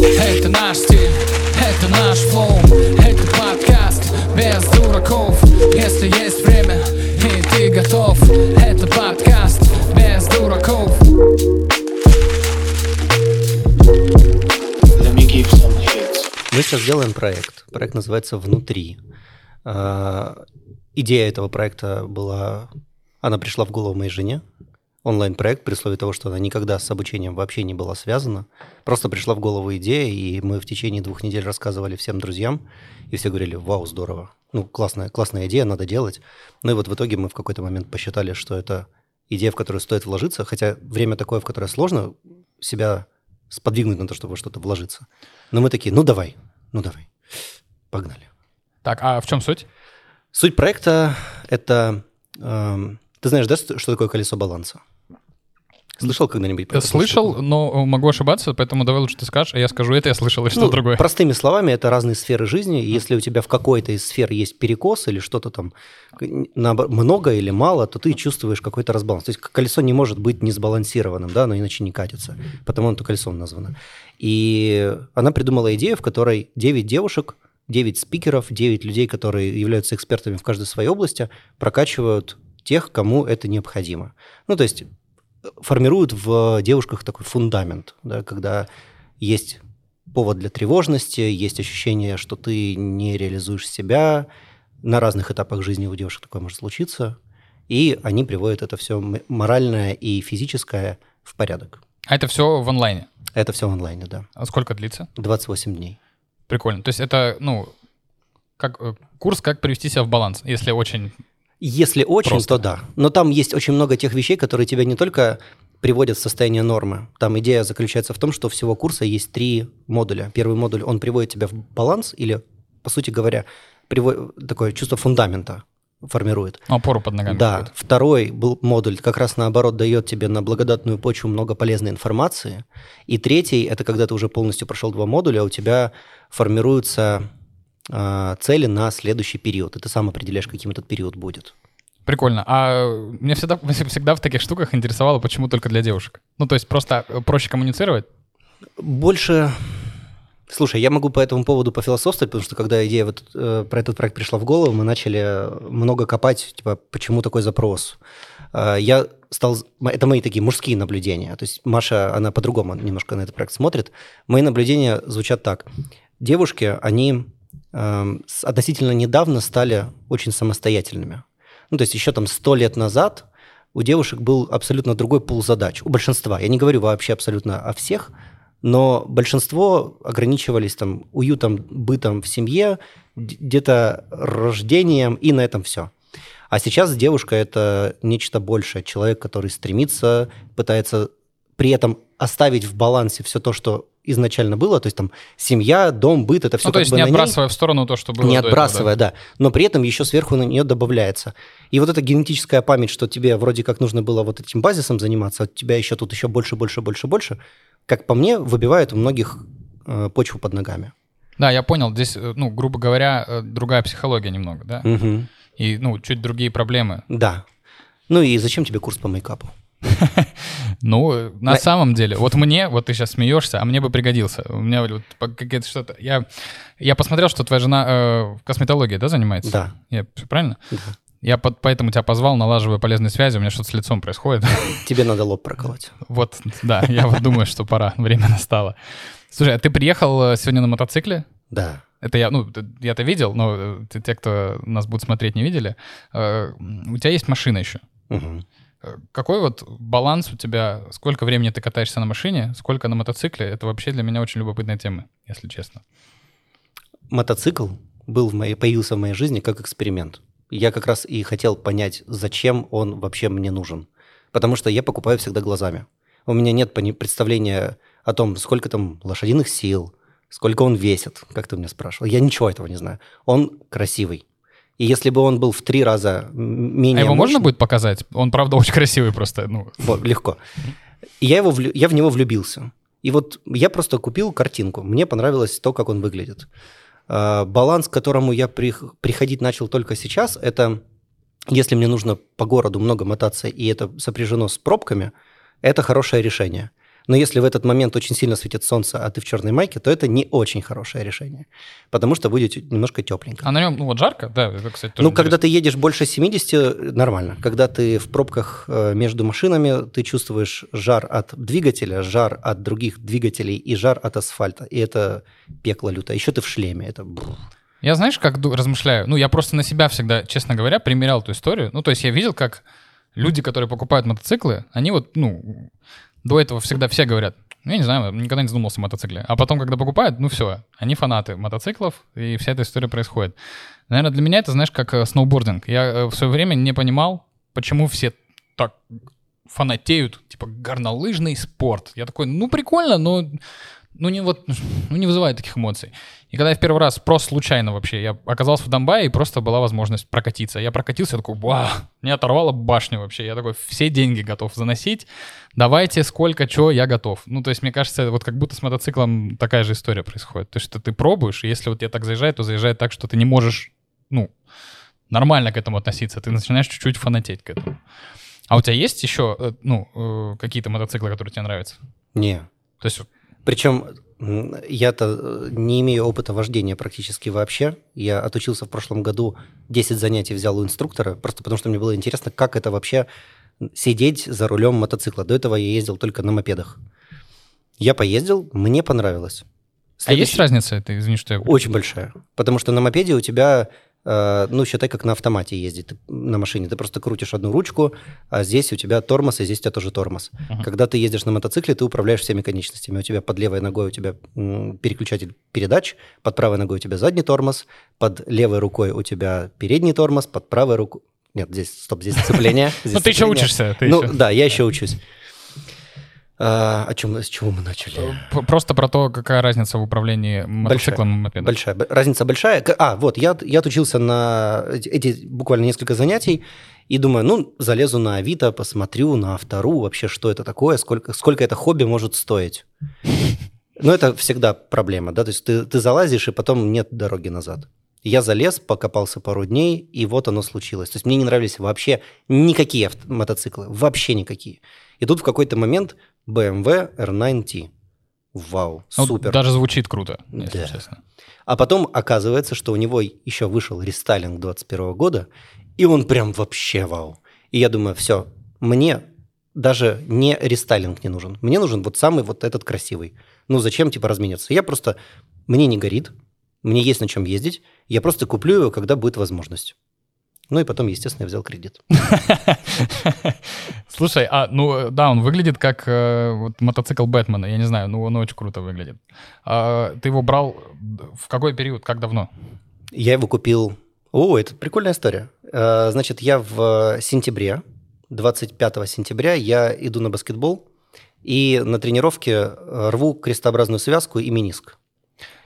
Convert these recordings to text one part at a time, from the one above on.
Это наш стиль, это наш флоу Это подкаст без дураков Если есть время и ты готов Это подкаст без дураков Let me give some hits. Мы сейчас делаем проект. Проект называется «Внутри». А, Идея этого проекта была... Она пришла в голову моей жене. Онлайн-проект, при условии того, что она никогда с обучением вообще не была связана. Просто пришла в голову идея, и мы в течение двух недель рассказывали всем друзьям, и все говорили, вау, здорово. Ну, классная, классная идея, надо делать. Ну и вот в итоге мы в какой-то момент посчитали, что это идея, в которую стоит вложиться, хотя время такое, в которое сложно себя сподвигнуть на то, чтобы что-то вложиться. Но мы такие, ну давай, ну давай, погнали. Так, а в чем суть? Суть проекта – это… эм, ты знаешь, да, что такое колесо баланса? Слышал когда-нибудь? про слышал, штуку? но могу ошибаться, поэтому давай лучше ты скажешь, а я скажу это, я слышал, и что Ну, другое. Простыми словами, это разные сферы жизни. и Если у тебя в какой-то из сфер есть перекос или что-то там много или мало, то ты чувствуешь какой-то разбаланс. То есть колесо не может быть не сбалансированным, да, оно иначе не катится. Потому оно колесом названо. И она придумала идею, в которой 9 девушек, 9 спикеров, 9 людей, которые являются экспертами в каждой своей области, прокачивают тех, кому это необходимо. Ну, то есть формируют в девушках такой фундамент, да, когда есть повод для тревожности, есть ощущение, что ты не реализуешь себя. На разных этапах жизни у девушек такое может случиться. И они приводят это все моральное и физическое в порядок. А это все в онлайне. Это все в онлайне, да. А сколько длится? 28 дней. Прикольно. То есть это, ну, как э, курс, как привести себя в баланс, если очень... Если очень, Просто. то да. Но там есть очень много тех вещей, которые тебя не только приводят в состояние нормы. Там идея заключается в том, что всего курса есть три модуля. Первый модуль, он приводит тебя в баланс или, по сути говоря, приво- такое чувство фундамента формирует. Опору под ногами. Да, какую-то. второй был модуль как раз наоборот дает тебе на благодатную почву много полезной информации. И третий это когда ты уже полностью прошел два модуля, у тебя формируются а, цели на следующий период. И ты сам определяешь, каким этот период будет. Прикольно. А меня всегда, всегда в таких штуках интересовало, почему только для девушек. Ну, то есть просто э, проще коммуницировать? Больше... Слушай, я могу по этому поводу пофилософствовать, потому что когда идея вот, э, про этот проект пришла в голову, мы начали много копать, типа, почему такой запрос. Э, я стал... Это мои такие мужские наблюдения. То есть Маша, она по-другому немножко на этот проект смотрит. Мои наблюдения звучат так. Девушки, они относительно недавно стали очень самостоятельными. Ну, то есть еще там сто лет назад у девушек был абсолютно другой пул задач. У большинства. Я не говорю вообще абсолютно о всех, но большинство ограничивались там уютом, бытом в семье, где-то рождением, и на этом все. А сейчас девушка – это нечто большее. Человек, который стремится, пытается при этом оставить в балансе все то, что изначально было, то есть там семья, дом, быт, это все ну, то есть не отбрасывая в сторону то, что было не до этого, отбрасывая, да. Но при этом еще сверху на нее добавляется. И вот эта генетическая память, что тебе вроде как нужно было вот этим базисом заниматься, а у тебя еще тут еще больше, больше, больше, больше, как по мне, выбивает у многих э, почву под ногами. Да, я понял. Здесь, э, ну, грубо говоря, э, другая психология немного, да? Мгм. И, ну, чуть другие проблемы. Да. Ну и зачем тебе курс по мейкапу? Ну, на самом деле, вот мне, вот ты сейчас смеешься, а мне бы пригодился. У меня вот какое-то что-то... Я, я посмотрел, что твоя жена э, косметологией, да, занимается? Да. Я, правильно? Да. Я под- поэтому тебя позвал, налаживаю полезные связи, у меня что-то с лицом происходит. Тебе надо лоб проколоть. Вот, да, я вот думаю, что пора, время настало. Слушай, а ты приехал э, сегодня на мотоцикле? Да. Это я, ну, т- я-то видел, но э, те, кто нас будут смотреть, не видели. Э, У тебя есть машина еще. Мгм. Э, Какой вот баланс у тебя? Сколько времени ты катаешься на машине? Сколько на мотоцикле? Это вообще для меня очень любопытная тема, если честно. Мотоцикл был в моей, появился в моей жизни как эксперимент. Я как раз и хотел понять, зачем он вообще мне нужен. Потому что я покупаю всегда глазами. У меня нет представления о том, сколько там лошадиных сил, сколько он весит, как ты меня спрашивал. Я ничего этого не знаю. Он красивый. И если бы он был в три раза менее А его можно мощный- будет показать? Он, правда, очень красивый просто. Ну, легко. И я, его я в него влюбился. И вот я просто купил картинку. Мне понравилось то, как он выглядит. А, Баланс, к которому я прих- приходить начал только сейчас, это если мне нужно по городу много мотаться, и это сопряжено с пробками, это хорошее решение. Но если в этот момент очень сильно светит солнце, а ты в черной майке, то это не очень хорошее решение, потому что будет немножко тепленько. А на нем, ну вот жарко, да, это, кстати, тоже Ну, когда интересно. ты едешь больше 70, нормально. Когда ты в пробках э, между машинами, ты чувствуешь жар от двигателя, жар от других двигателей и жар от асфальта. И это пекло лютое. Еще ты в шлеме. Это... Я знаешь, как размышляю? Ну, я просто на себя всегда, честно говоря, примерял эту историю. Ну, то есть я видел, как люди, которые покупают мотоциклы, они вот, ну, до этого всегда все говорят, ну, я не знаю, никогда не задумался о мотоцикле. А потом, когда покупают, ну, все, они фанаты мотоциклов, и вся эта история происходит. Наверное, для меня это, знаешь, как э, сноубординг. Я э, в свое время не понимал, почему все так фанатеют, типа, горнолыжный спорт. Я такой, ну, прикольно, но ну, не вот, ну, не вызывает таких эмоций. И когда я в первый раз, просто случайно вообще, я оказался в Донбайе, и просто была возможность прокатиться. Я прокатился, я такой, вау, мне оторвало башню вообще. Я такой, все деньги готов заносить, давайте сколько, чего, я готов. Ну, то есть, мне кажется, вот как будто с мотоциклом такая же история происходит. То есть, что ты пробуешь, и если вот тебе так заезжает, то заезжает так, что ты не можешь, ну, нормально к этому относиться. Ты начинаешь чуть-чуть фанатеть к этому. А у тебя есть еще, э, ну, э, какие-то мотоциклы, которые тебе нравятся? Не. То есть, Причем я-то э, не имею опыта вождения практически вообще. Я отучился в прошлом году, 10 занятий взял у инструктора, просто потому что мне было интересно, как это вообще сидеть за рулем мотоцикла. До этого я ездил только на мопедах. Я поездил, мне понравилось. а есть Следующий- разница? Это, извини, что я... Очень большая. Потому что на мопеде у тебя, ну, считай, как на автомате ездить ты на машине. Ты просто крутишь одну ручку, а здесь у тебя тормоз, и здесь у тебя тоже тормоз. Мгм. Когда ты ездишь на мотоцикле, ты управляешь всеми конечностями. У тебя под левой ногой у тебя переключатель передач, под правой ногой у тебя задний тормоз, под левой рукой у тебя передний тормоз, под правой рукой... Нет, здесь, стоп, здесь сцепление. Ну, ты еще учишься. Ну, да, я еще учусь. А, о чем, с чего мы начали? Просто про то, какая разница в управлении мотоциклом и мопедом. Большая. Разница большая. А, вот, я, я отучился на эти, буквально несколько занятий и думаю, ну, залезу на Авито, посмотрю на Автору, вообще, что это такое, сколько, сколько это хобби может стоить. Но это всегда проблема, да, то есть ты, ты залазишь, и потом нет дороги назад. Я залез, покопался пару дней, и вот оно случилось. То есть мне не нравились вообще никакие мотоциклы, вообще никакие. И тут в какой-то момент BMW R9T. Вау, Ну, супер. Даже звучит круто, если Да. честно. А потом оказывается, что у него еще вышел рестайлинг 21 года, и он прям вообще вау. И я думаю, все, мне даже не рестайлинг не нужен. Мне нужен вот самый вот этот красивый. Ну зачем типа размениться? Я просто... Мне не горит, мне есть на чем ездить, я просто куплю его, когда будет возможность. Ну и потом, естественно, я взял кредит. Слушай, а, ну, да, он выглядит как э, вот мотоцикл Бэтмена, я не знаю, ну, он очень круто выглядит. А, ты его брал в какой период, как давно? Я его купил... О, это прикольная история. Э, Значит, я в сентябре, 25 сентября, я иду на баскетбол, и на тренировке э, рву крестообразную связку и миниск.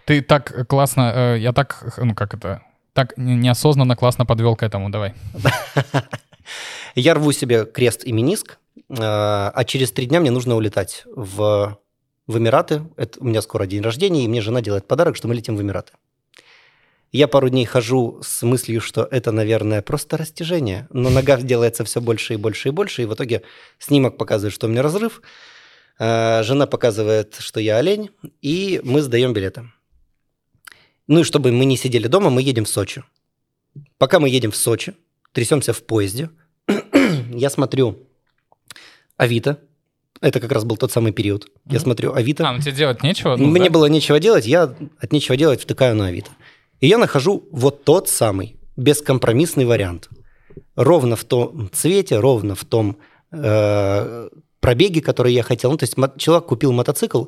Ты так классно, э, я так, ну, как это, так не- неосознанно классно подвел к этому, давай. Я рву себе крест и миниск, э, а через три дня мне нужно улетать в, в Эмираты. Это, у меня скоро день рождения, и мне жена делает подарок, что мы летим в Эмираты. Я пару дней хожу с мыслью, что это, наверное, просто растяжение, но нога делается все больше и больше и больше, и в итоге снимок показывает, что у меня разрыв, э, жена показывает, что я олень, и мы сдаем билеты. Ну и чтобы мы не сидели дома, мы едем в Сочи. Пока мы едем в Сочи, трясемся в поезде, я смотрю Авито. Это как раз был тот самый период. Я Мгм. смотрю Авито. А, ну тебе делать нечего? Ну, Мне да? было нечего делать, я от нечего делать втыкаю на Авито. И я нахожу вот тот самый бескомпромиссный вариант. Ровно в том цвете, ровно в том э, пробеге, который я хотел. Ну, то есть человек купил мотоцикл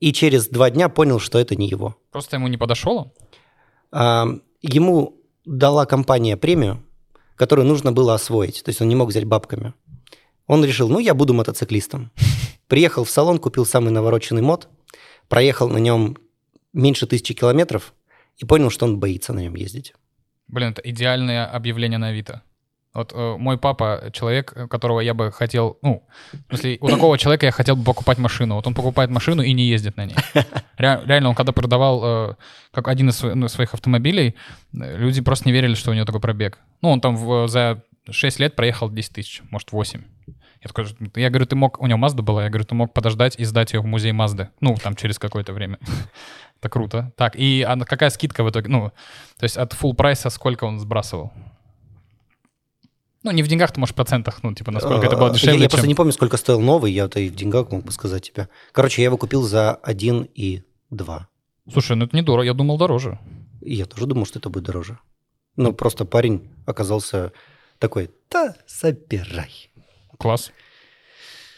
и через два дня понял, что это не его. Просто ему не подошло? А, ему дала компания премию, которую нужно было освоить. То есть он не мог взять бабками. Он решил, ну, я буду мотоциклистом. Приехал в салон, купил самый навороченный мод, проехал на нем меньше тысячи километров и понял, что он боится на нем ездить. Блин, это идеальное объявление на Авито. Вот э, мой папа, человек, которого я бы хотел, ну, в смысле, у такого человека я хотел бы покупать машину. Вот он покупает машину и не ездит на ней. Ре- Реально, он когда продавал э, как один из ну, своих автомобилей, люди просто не верили, что у него такой пробег. Ну, он там в- за 6 лет проехал 10 тысяч, может, 8. Я такой, я говорю, ты мог, у него Мазда была, я говорю, ты мог подождать и сдать ее в музей Мазды. Ну, там через какое-то время. Это круто. Так, и какая скидка в итоге? Ну, то есть от full прайса сколько он сбрасывал? Ну, не в деньгах, ты можешь в процентах, ну, типа, насколько это было А, дешевле, Я, я чем... просто не помню, сколько стоил новый, я это и в деньгах мог бы сказать тебе. Короче, я его купил за 1 и 2. Слушай, ну это недорого, я думал дороже. И я тоже думал, что это будет дороже. Ну, просто парень оказался такой, да, собирай. Класс.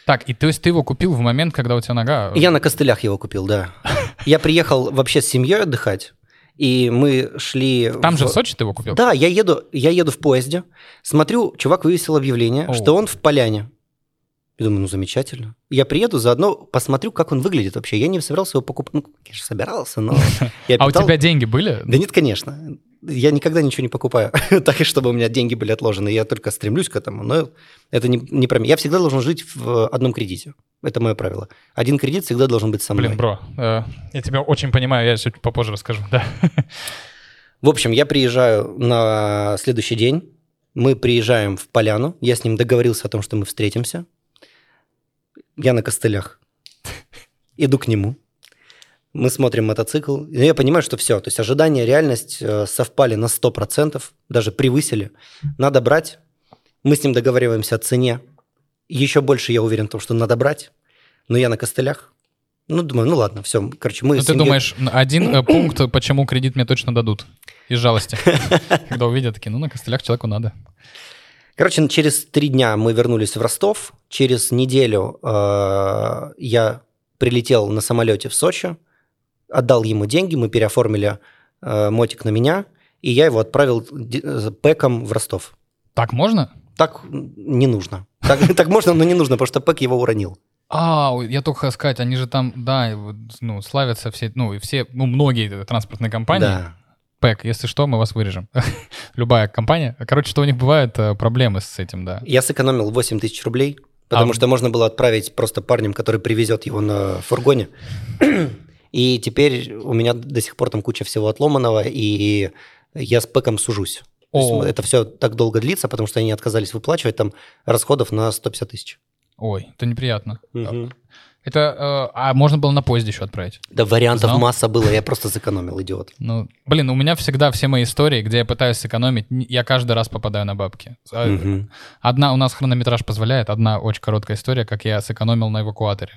Так, и то есть ты его купил в момент, когда у тебя нога... Я на костылях его купил, да. Я приехал вообще с семьей отдыхать, и мы шли... Там же в Сочи ты его купил? Да, я еду, я еду в поезде, смотрю, чувак вывесил объявление, О. что он в поляне. И думаю, ну замечательно. Я приеду, заодно посмотрю, как он выглядит вообще. Я не собирался его покупать. Ну, конечно, собирался, но... я А у тебя деньги были? Да нет, конечно. Я никогда ничего не покупаю, так и чтобы у меня деньги были отложены. Я только стремлюсь к этому, но это не, не про меня. Я всегда должен жить в одном кредите. Это мое правило. Один кредит всегда должен быть со мной. Блин, бро, э, я тебя очень понимаю, я чуть попозже расскажу, да. В общем, я приезжаю на следующий день. Мы приезжаем в поляну. Я с ним договорился о том, что мы встретимся. Я на костылях. Иду к нему. Мы смотрим мотоцикл. И я понимаю, что все. То есть ожидания, реальность э, совпали на 100%, даже превысили. Надо брать. Мы с ним договариваемся о цене. Еще больше я уверен в том, что надо брать. Но я на костылях. Ну, думаю, ну ладно, все. Короче, мы Ну с ты семьей- думаешь, один э, пункт, почему кредит мне точно дадут? Из жалости. Когда увидят, такие, ну на костылях человеку надо. Короче, через три дня мы вернулись в Ростов. Через неделю э, я прилетел на самолете в Сочи, отдал ему деньги, мы переоформили э, мотик на меня, и я его отправил э, пэком в Ростов. Так можно? Так не нужно. Так, так можно, но не нужно, потому что пэк его уронил. А, я только хотел сказать, они же там, да, ну, славятся все, ну, и все, ну, многие транспортные компании. Да. ПЭК, если что, мы вас вырежем. Любая компания. Короче, что у них бывают э, проблемы с этим, да. Я сэкономил 8 тысяч рублей, потому А- что можно было отправить просто парнем, который привезет его на фургоне. И теперь у меня до сих пор там куча всего отломанного, и я с пэком сужусь. О. это все так долго длится, потому что они отказались выплачивать там расходов на 150 тысяч. Ой, это неприятно. Это, э, а можно было на поезде еще отправить. Да вариантов Знал? масса было, я просто сэкономил, идиот. Ну, блин, у меня всегда все мои истории, где я пытаюсь сэкономить, я каждый раз попадаю на бабки. А. Одна у нас хронометраж позволяет, одна очень короткая история, как я сэкономил на эвакуаторе.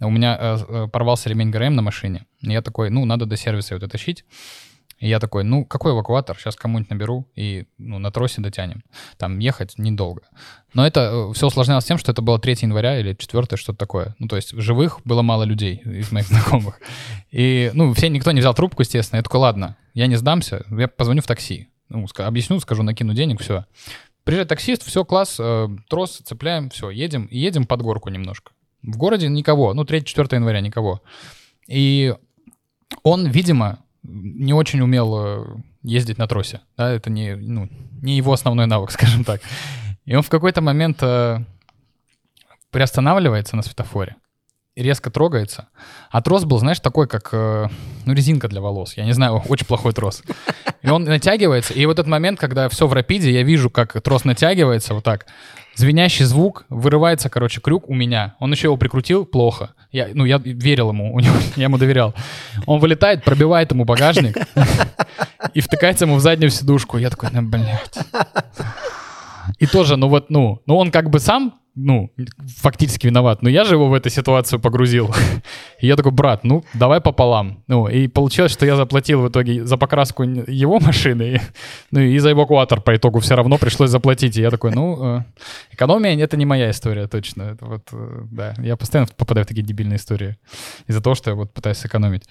У меня э, э, порвался ремень ГРМ на машине. И я такой, ну, надо до сервиса его дотащить. И я такой, ну, какой эвакуатор? Сейчас кому-нибудь наберу и ну, на тросе дотянем. Там ехать недолго. Но это все усложнялось тем, что это было 3 января или 4, что-то такое. Ну, то есть живых было мало людей из моих знакомых. И, ну, все, никто не взял трубку, естественно. Я такой, ладно, я не сдамся, я позвоню в такси. Ну, объясню, скажу, накину денег, все. Приезжает таксист, все, класс, э, трос, цепляем, все, едем. И едем под горку немножко. В городе никого, ну, 3-4 января никого. И он, видимо, не очень умел ездить на тросе. Да, это не, ну, не его основной навык, скажем так. И он в какой-то момент э, приостанавливается на светофоре резко трогается. А трос был, знаешь, такой, как, э, ну, резинка для волос. Я не знаю, очень плохой трос. И он натягивается, и в этот момент, когда все в рапиде, я вижу, как трос натягивается вот так. Звенящий звук, вырывается, короче, крюк у меня. Он еще его прикрутил плохо. Я, ну, я верил ему, у него, я ему доверял. Он вылетает, пробивает ему багажник и втыкается ему в заднюю сидушку. Я такой, ну, блядь. И тоже, ну вот, ну, ну он как бы сам, ну, фактически виноват, но я же его в эту ситуацию погрузил. И я такой, брат, ну, давай пополам. Ну, и получилось, что я заплатил в итоге за покраску его машины, ну, и за эвакуатор по итогу все равно пришлось заплатить. И я такой, ну, э, экономия — это не моя история, точно. Это вот, э, да, я постоянно попадаю в такие дебильные истории из-за того, что я вот пытаюсь сэкономить.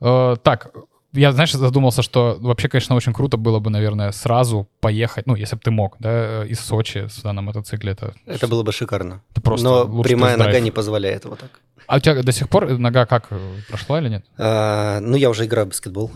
Э, так, я, знаешь, задумался, что вообще, конечно, очень круто было бы, наверное, сразу поехать, ну, если бы ты мог, да, из Сочи сюда на мотоцикле. Это, Это было бы шикарно. это просто Но прямая нога не позволяет вот так. А у тебя до сих пор нога как э, прошла или нет? А, ну, я уже играю в баскетбол.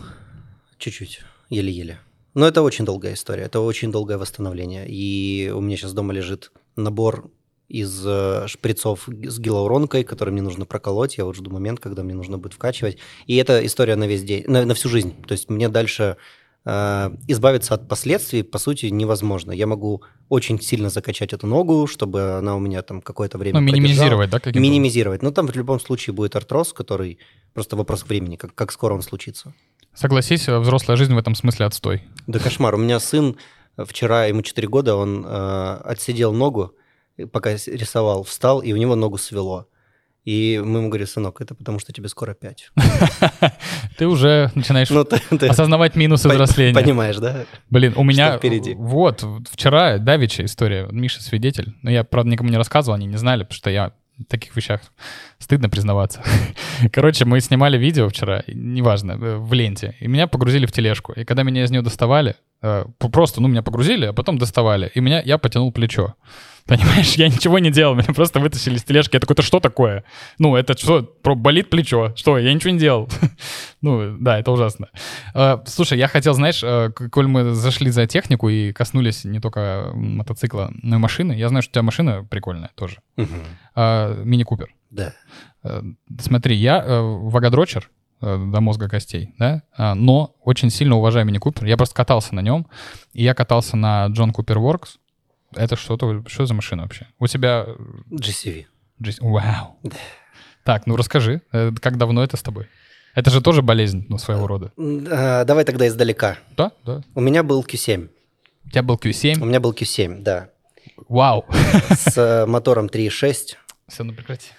Чуть-чуть, еле-еле. Но это очень долгая история, это очень долгое восстановление. И у меня сейчас дома лежит набор из э, шприцов с гиалуронкой, который мне нужно проколоть. Я вот жду момент, когда мне нужно будет вкачивать. И это история на весь день, на, на всю жизнь. То есть мне дальше э, избавиться от последствий, по сути, невозможно. Я могу очень сильно закачать эту ногу, чтобы она у меня там какое-то время Ну, минимизировать, да, каким-то Минимизировать. Но там в любом случае будет артроз, который просто вопрос времени, как, как скоро он случится. Согласись, э, взрослая жизнь в этом смысле отстой. Да кошмар. У меня сын вчера, ему 4 года, он э, отсидел ногу, пока рисовал, встал, и у него ногу свело. И мы ему говорим, сынок, это потому что тебе скоро 5. Ты уже начинаешь Ну, осознавать минусы взросления. понимаешь, да? Блин, у меня впереди? вот вчера давича история. Миша свидетель. Но я, правда, никому не рассказывал, они не знали, потому что я в таких вещах стыдно признаваться. Короче, мы снимали видео вчера, неважно, э, в ленте, и меня погрузили в тележку. И когда меня из нее доставали, э, просто, ну, меня погрузили, а потом доставали, и меня, я потянул плечо. Понимаешь, я ничего не делал, меня просто вытащили из тележки. Я такой, это что такое? Ну, это что, болит плечо? Что, я ничего не делал. Ну, да, это ужасно. Э, Слушай, я хотел, знаешь, э, коль мы зашли за технику и коснулись не только мотоцикла, но и машины, я знаю, что у тебя машина прикольная тоже. А, Мини-купер. Да. Э, Смотри, я э, вагадрочер э, до мозга костей, да, а, но очень сильно уважаю мини-купер. Я просто катался на нем, и я катался на John Cooper Works. Это что-то, что за машина вообще? У тебя... э, GCV. GS Вау. Так, ну расскажи, э, как давно это с тобой? Это же тоже болезнь, ну, своего рода. А, Давай тогда издалека. Да, да. У меня был Q7. У тебя был У Q7. меня был Q7, да. Вау. С э, мотором 3.6. Все, ну прекрати.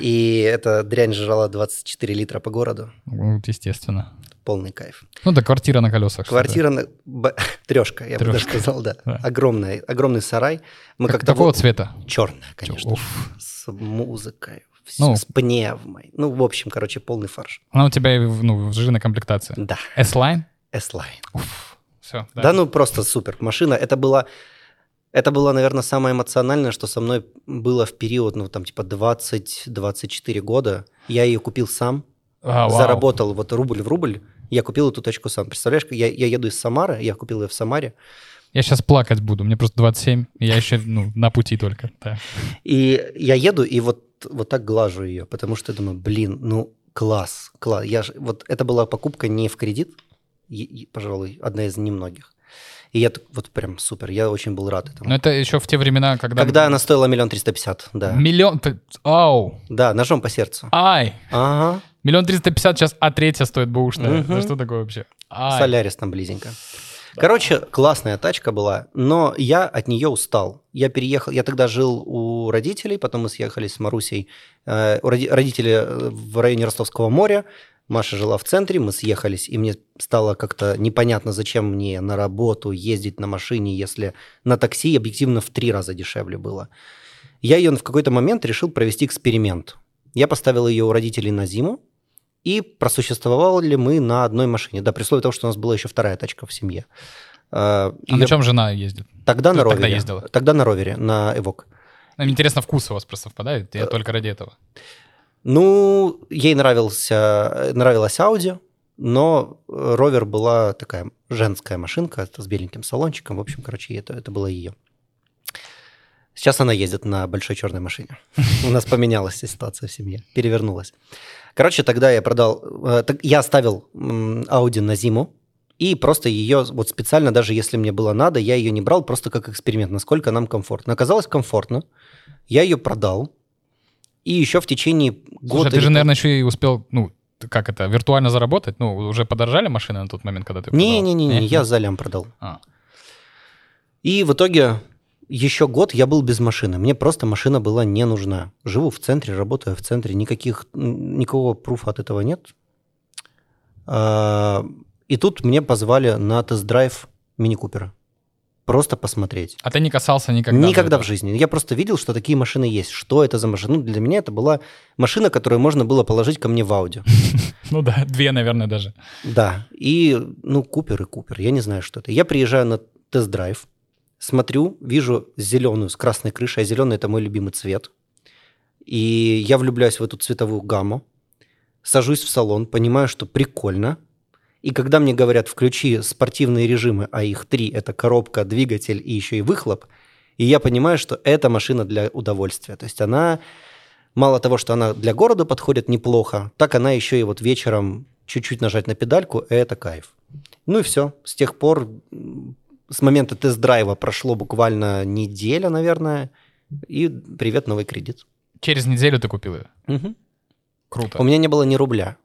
И эта дрянь жрала 24 литра по городу. Ну, естественно. Полный кайф. Ну, да, квартира на колесах. Квартира на... б- Трешка, я бы даже сказал, да. Да. Огромный, огромный сарай. Мы Как- как-то... какого цвета? Черная, конечно. Уф. С музыкой, с, Ну. с пневмой. Ну, в общем, короче, полный фарш. Она у тебя, ну, жирная комплектация. Да, S-Line? S-Line. Все, Да. ну просто супер. Машина, это была... Это было, наверное, самое эмоциональное, что со мной было в период, ну, там, типа 20-24 года. Я ее купил сам, А, вау. заработал вот рубль в рубль. Я купил эту тачку сам. Представляешь, я, я еду из Самары, я купил ее в Самаре. Я сейчас плакать буду, мне просто 27, и я еще, ну, на пути только. Да. И я еду, и вот, вот так глажу ее, потому что я думаю, блин, ну класс, класс. Я ж, вот это была покупка не в кредит, и- и, пожалуй, одна из немногих. И я вот прям супер, я очень был рад этому. Но это еще в те времена, когда... Когда она стоила миллион триста пятьдесят, да. Миллион... Ау! Да, ножом по сердцу. Ай! Ага, Миллион триста пятьдесят, сейчас А3 стоит бэушная. Мгм. Ну что такое вообще? Ай. Солярис там близенько. Короче, классная тачка была, но я от нее устал. Я переехал, я тогда жил у родителей, потом мы съехали с Марусей. Э, родители э, в районе Ростовского моря, Маша жила в центре, мы съехались, и мне стало как-то непонятно, зачем мне на работу ездить на машине, если на такси объективно в три раза дешевле было. Я ее в какой-то момент решил провести эксперимент. Я поставил ее у родителей на зиму, и просуществовали мы на одной машине. Да, при условии того, что у нас была еще вторая тачка в семье. А, А на её- чем жена ездит? Тогда на Ну, тогда ровере. ездила. Тогда на ровере, на Эвок. Мне интересно, вкус у вас просто совпадает? Э, Я только ради этого. Ну, ей нравился, нравилась Audi, но э, ровер была такая женская машинка с беленьким салончиком. В общем, короче, это, это было ее. Сейчас она ездит на большой черной машине. У нас поменялась ситуация в семье, перевернулась. Короче, тогда я продал, э, я оставил Audi на зиму, и просто ее, вот специально, даже если мне было надо, я ее не брал просто как эксперимент, насколько нам комфортно. Оказалось комфортно. Я ее продал. И еще в течение года... Слушай, ты же, наверное, еще и успел, ну, как это, виртуально заработать? Ну, уже подорожали машины на тот момент, когда ты продал? Не-не-не, Не? я за лям продал. А. И в итоге еще год я был без машины. Мне просто машина была не нужна. Живу в центре, работаю в центре, никаких, никакого пруфа от этого нет. А, И тут мне позвали на тест-драйв мини-купера. Просто посмотреть. А ты не касался никогда? Никогда в жизни. Я просто видел, что такие машины есть. Что это за машина? Ну, для меня это была машина, которую можно было положить ко мне в аудио. Ну да, две, наверное, даже. Да, и, ну, Купер и Купер, я не знаю, что это. Я приезжаю на тест-драйв, смотрю, вижу зеленую с красной крышей, а зеленый – это мой любимый цвет. И я влюбляюсь в эту цветовую гамму, сажусь в салон, понимаю, что прикольно. И когда мне говорят, включи спортивные режимы, а их три – это коробка, двигатель и еще и выхлоп, и я понимаю, что это машина для удовольствия. То есть она, мало того, что она для города подходит неплохо, так она еще и вот вечером чуть-чуть нажать на педальку – это кайф. Ну и все. С тех пор, с момента тест-драйва прошло буквально неделя, наверное, и привет, новый кредит. Через неделю ты купил ее. Мгм. Круто. У меня не было ни рубля.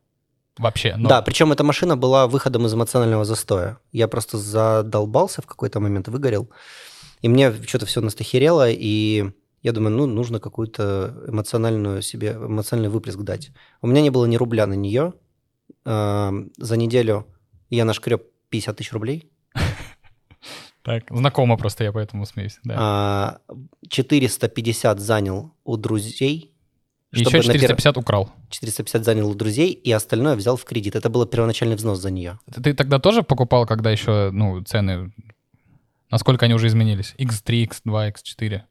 Вообще. но- Да, причем эта машина была выходом из эмоционального застоя. Я просто задолбался в какой-то момент, выгорел. И мне что-то все настахерело, и я думаю, ну, нужно какую-то эмоциональную себе, эмоциональный выплеск дать. У меня не было ни рубля на нее. Эм, За неделю я нашкреб 50 тысяч рублей. Так, знакомо просто, я поэтому смеюсь. Да. А, 450 занял у друзей. И чтобы еще на пер- 450 украл. 450 занял у друзей, и остальное взял в кредит. Это был первоначальный взнос за нее. Ты- тогда тоже покупал, когда еще, ну, цены, насколько они уже изменились? X3, X2, X4?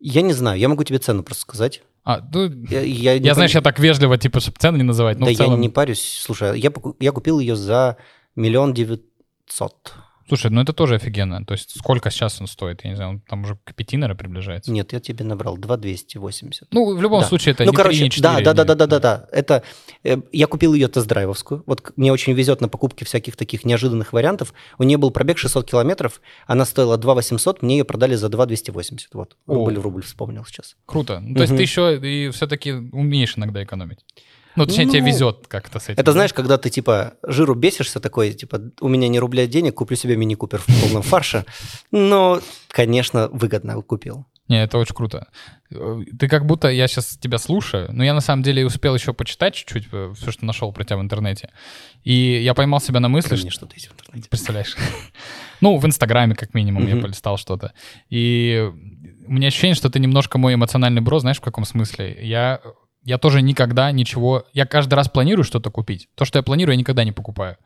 Я не знаю, я могу тебе цену просто сказать. А, ну, Я, я я, знаешь, я так вежливо, типа, чтобы цены не называть, но да целом... я не парюсь. Слушай, я, я купил ее за миллион девятьсот. Слушай, ну это тоже офигенно. То есть сколько сейчас он стоит? Я не знаю, он там уже к пяти, наверное, приближается. Нет, я тебе набрал 2,280. Ну, в любом Да. случае, это ну, не короче, 3, не 4. да, да, да, да, да, да, да. Это э, я купил ее тест-драйвовскую. Вот мне очень везет на покупке всяких таких неожиданных вариантов. У нее был пробег 600 километров, она стоила 2 800, мне ее продали за 2 280. Вот, О. рубль в рубль вспомнил сейчас. Круто. Ну, то есть Мгм. ты еще и все-таки умеешь иногда экономить. Ну, точнее, тебе Ну, везет как-то с этим. Это знаешь, когда ты типа жиру бесишься такой, типа у меня не рубля денег, куплю себе мини-купер в полном фарше. Но, конечно, выгодно купил. Не, это очень круто. Э, Ты как будто, я сейчас тебя слушаю, но я на самом деле успел еще почитать чуть-чуть все, что нашел про тебя в интернете. И я поймал себя на мысли, что... что-то есть в интернете. Представляешь? Ну, в Инстаграме, как минимум, я полистал что-то. И у меня ощущение, что ты немножко мой эмоциональный бро, знаешь, в каком смысле? Я, я тоже никогда ничего... Я каждый раз планирую что-то купить. То, что я планирую, я никогда не покупаю.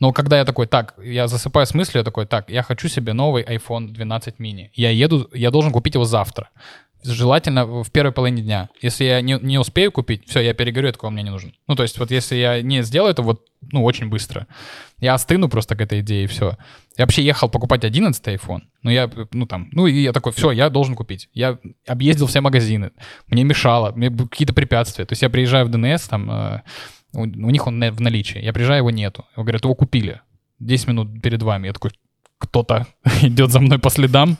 Но когда я такой, так, я засыпаю с мыслью, я такой, так, я хочу себе новый iPhone 12 mini. Я еду, я должен купить его завтра. Желательно в первой половине дня. Если я не, не успею купить, все, я перегорю, такого мне не нужен. Ну, то есть вот если я не сделаю это вот, ну, очень быстро, я остыну просто к этой идее, и все. Я вообще ехал покупать 11 iPhone, но я, ну, там, ну, и я такой, все, я должен купить. Я объездил все магазины, мне мешало, мне какие-то препятствия. То есть я приезжаю в ДНС, там, э, у, у них он в наличии, я приезжаю, его нету. Его говорят, его купили 10 минут перед вами. Я такой, кто-то идет за мной по следам,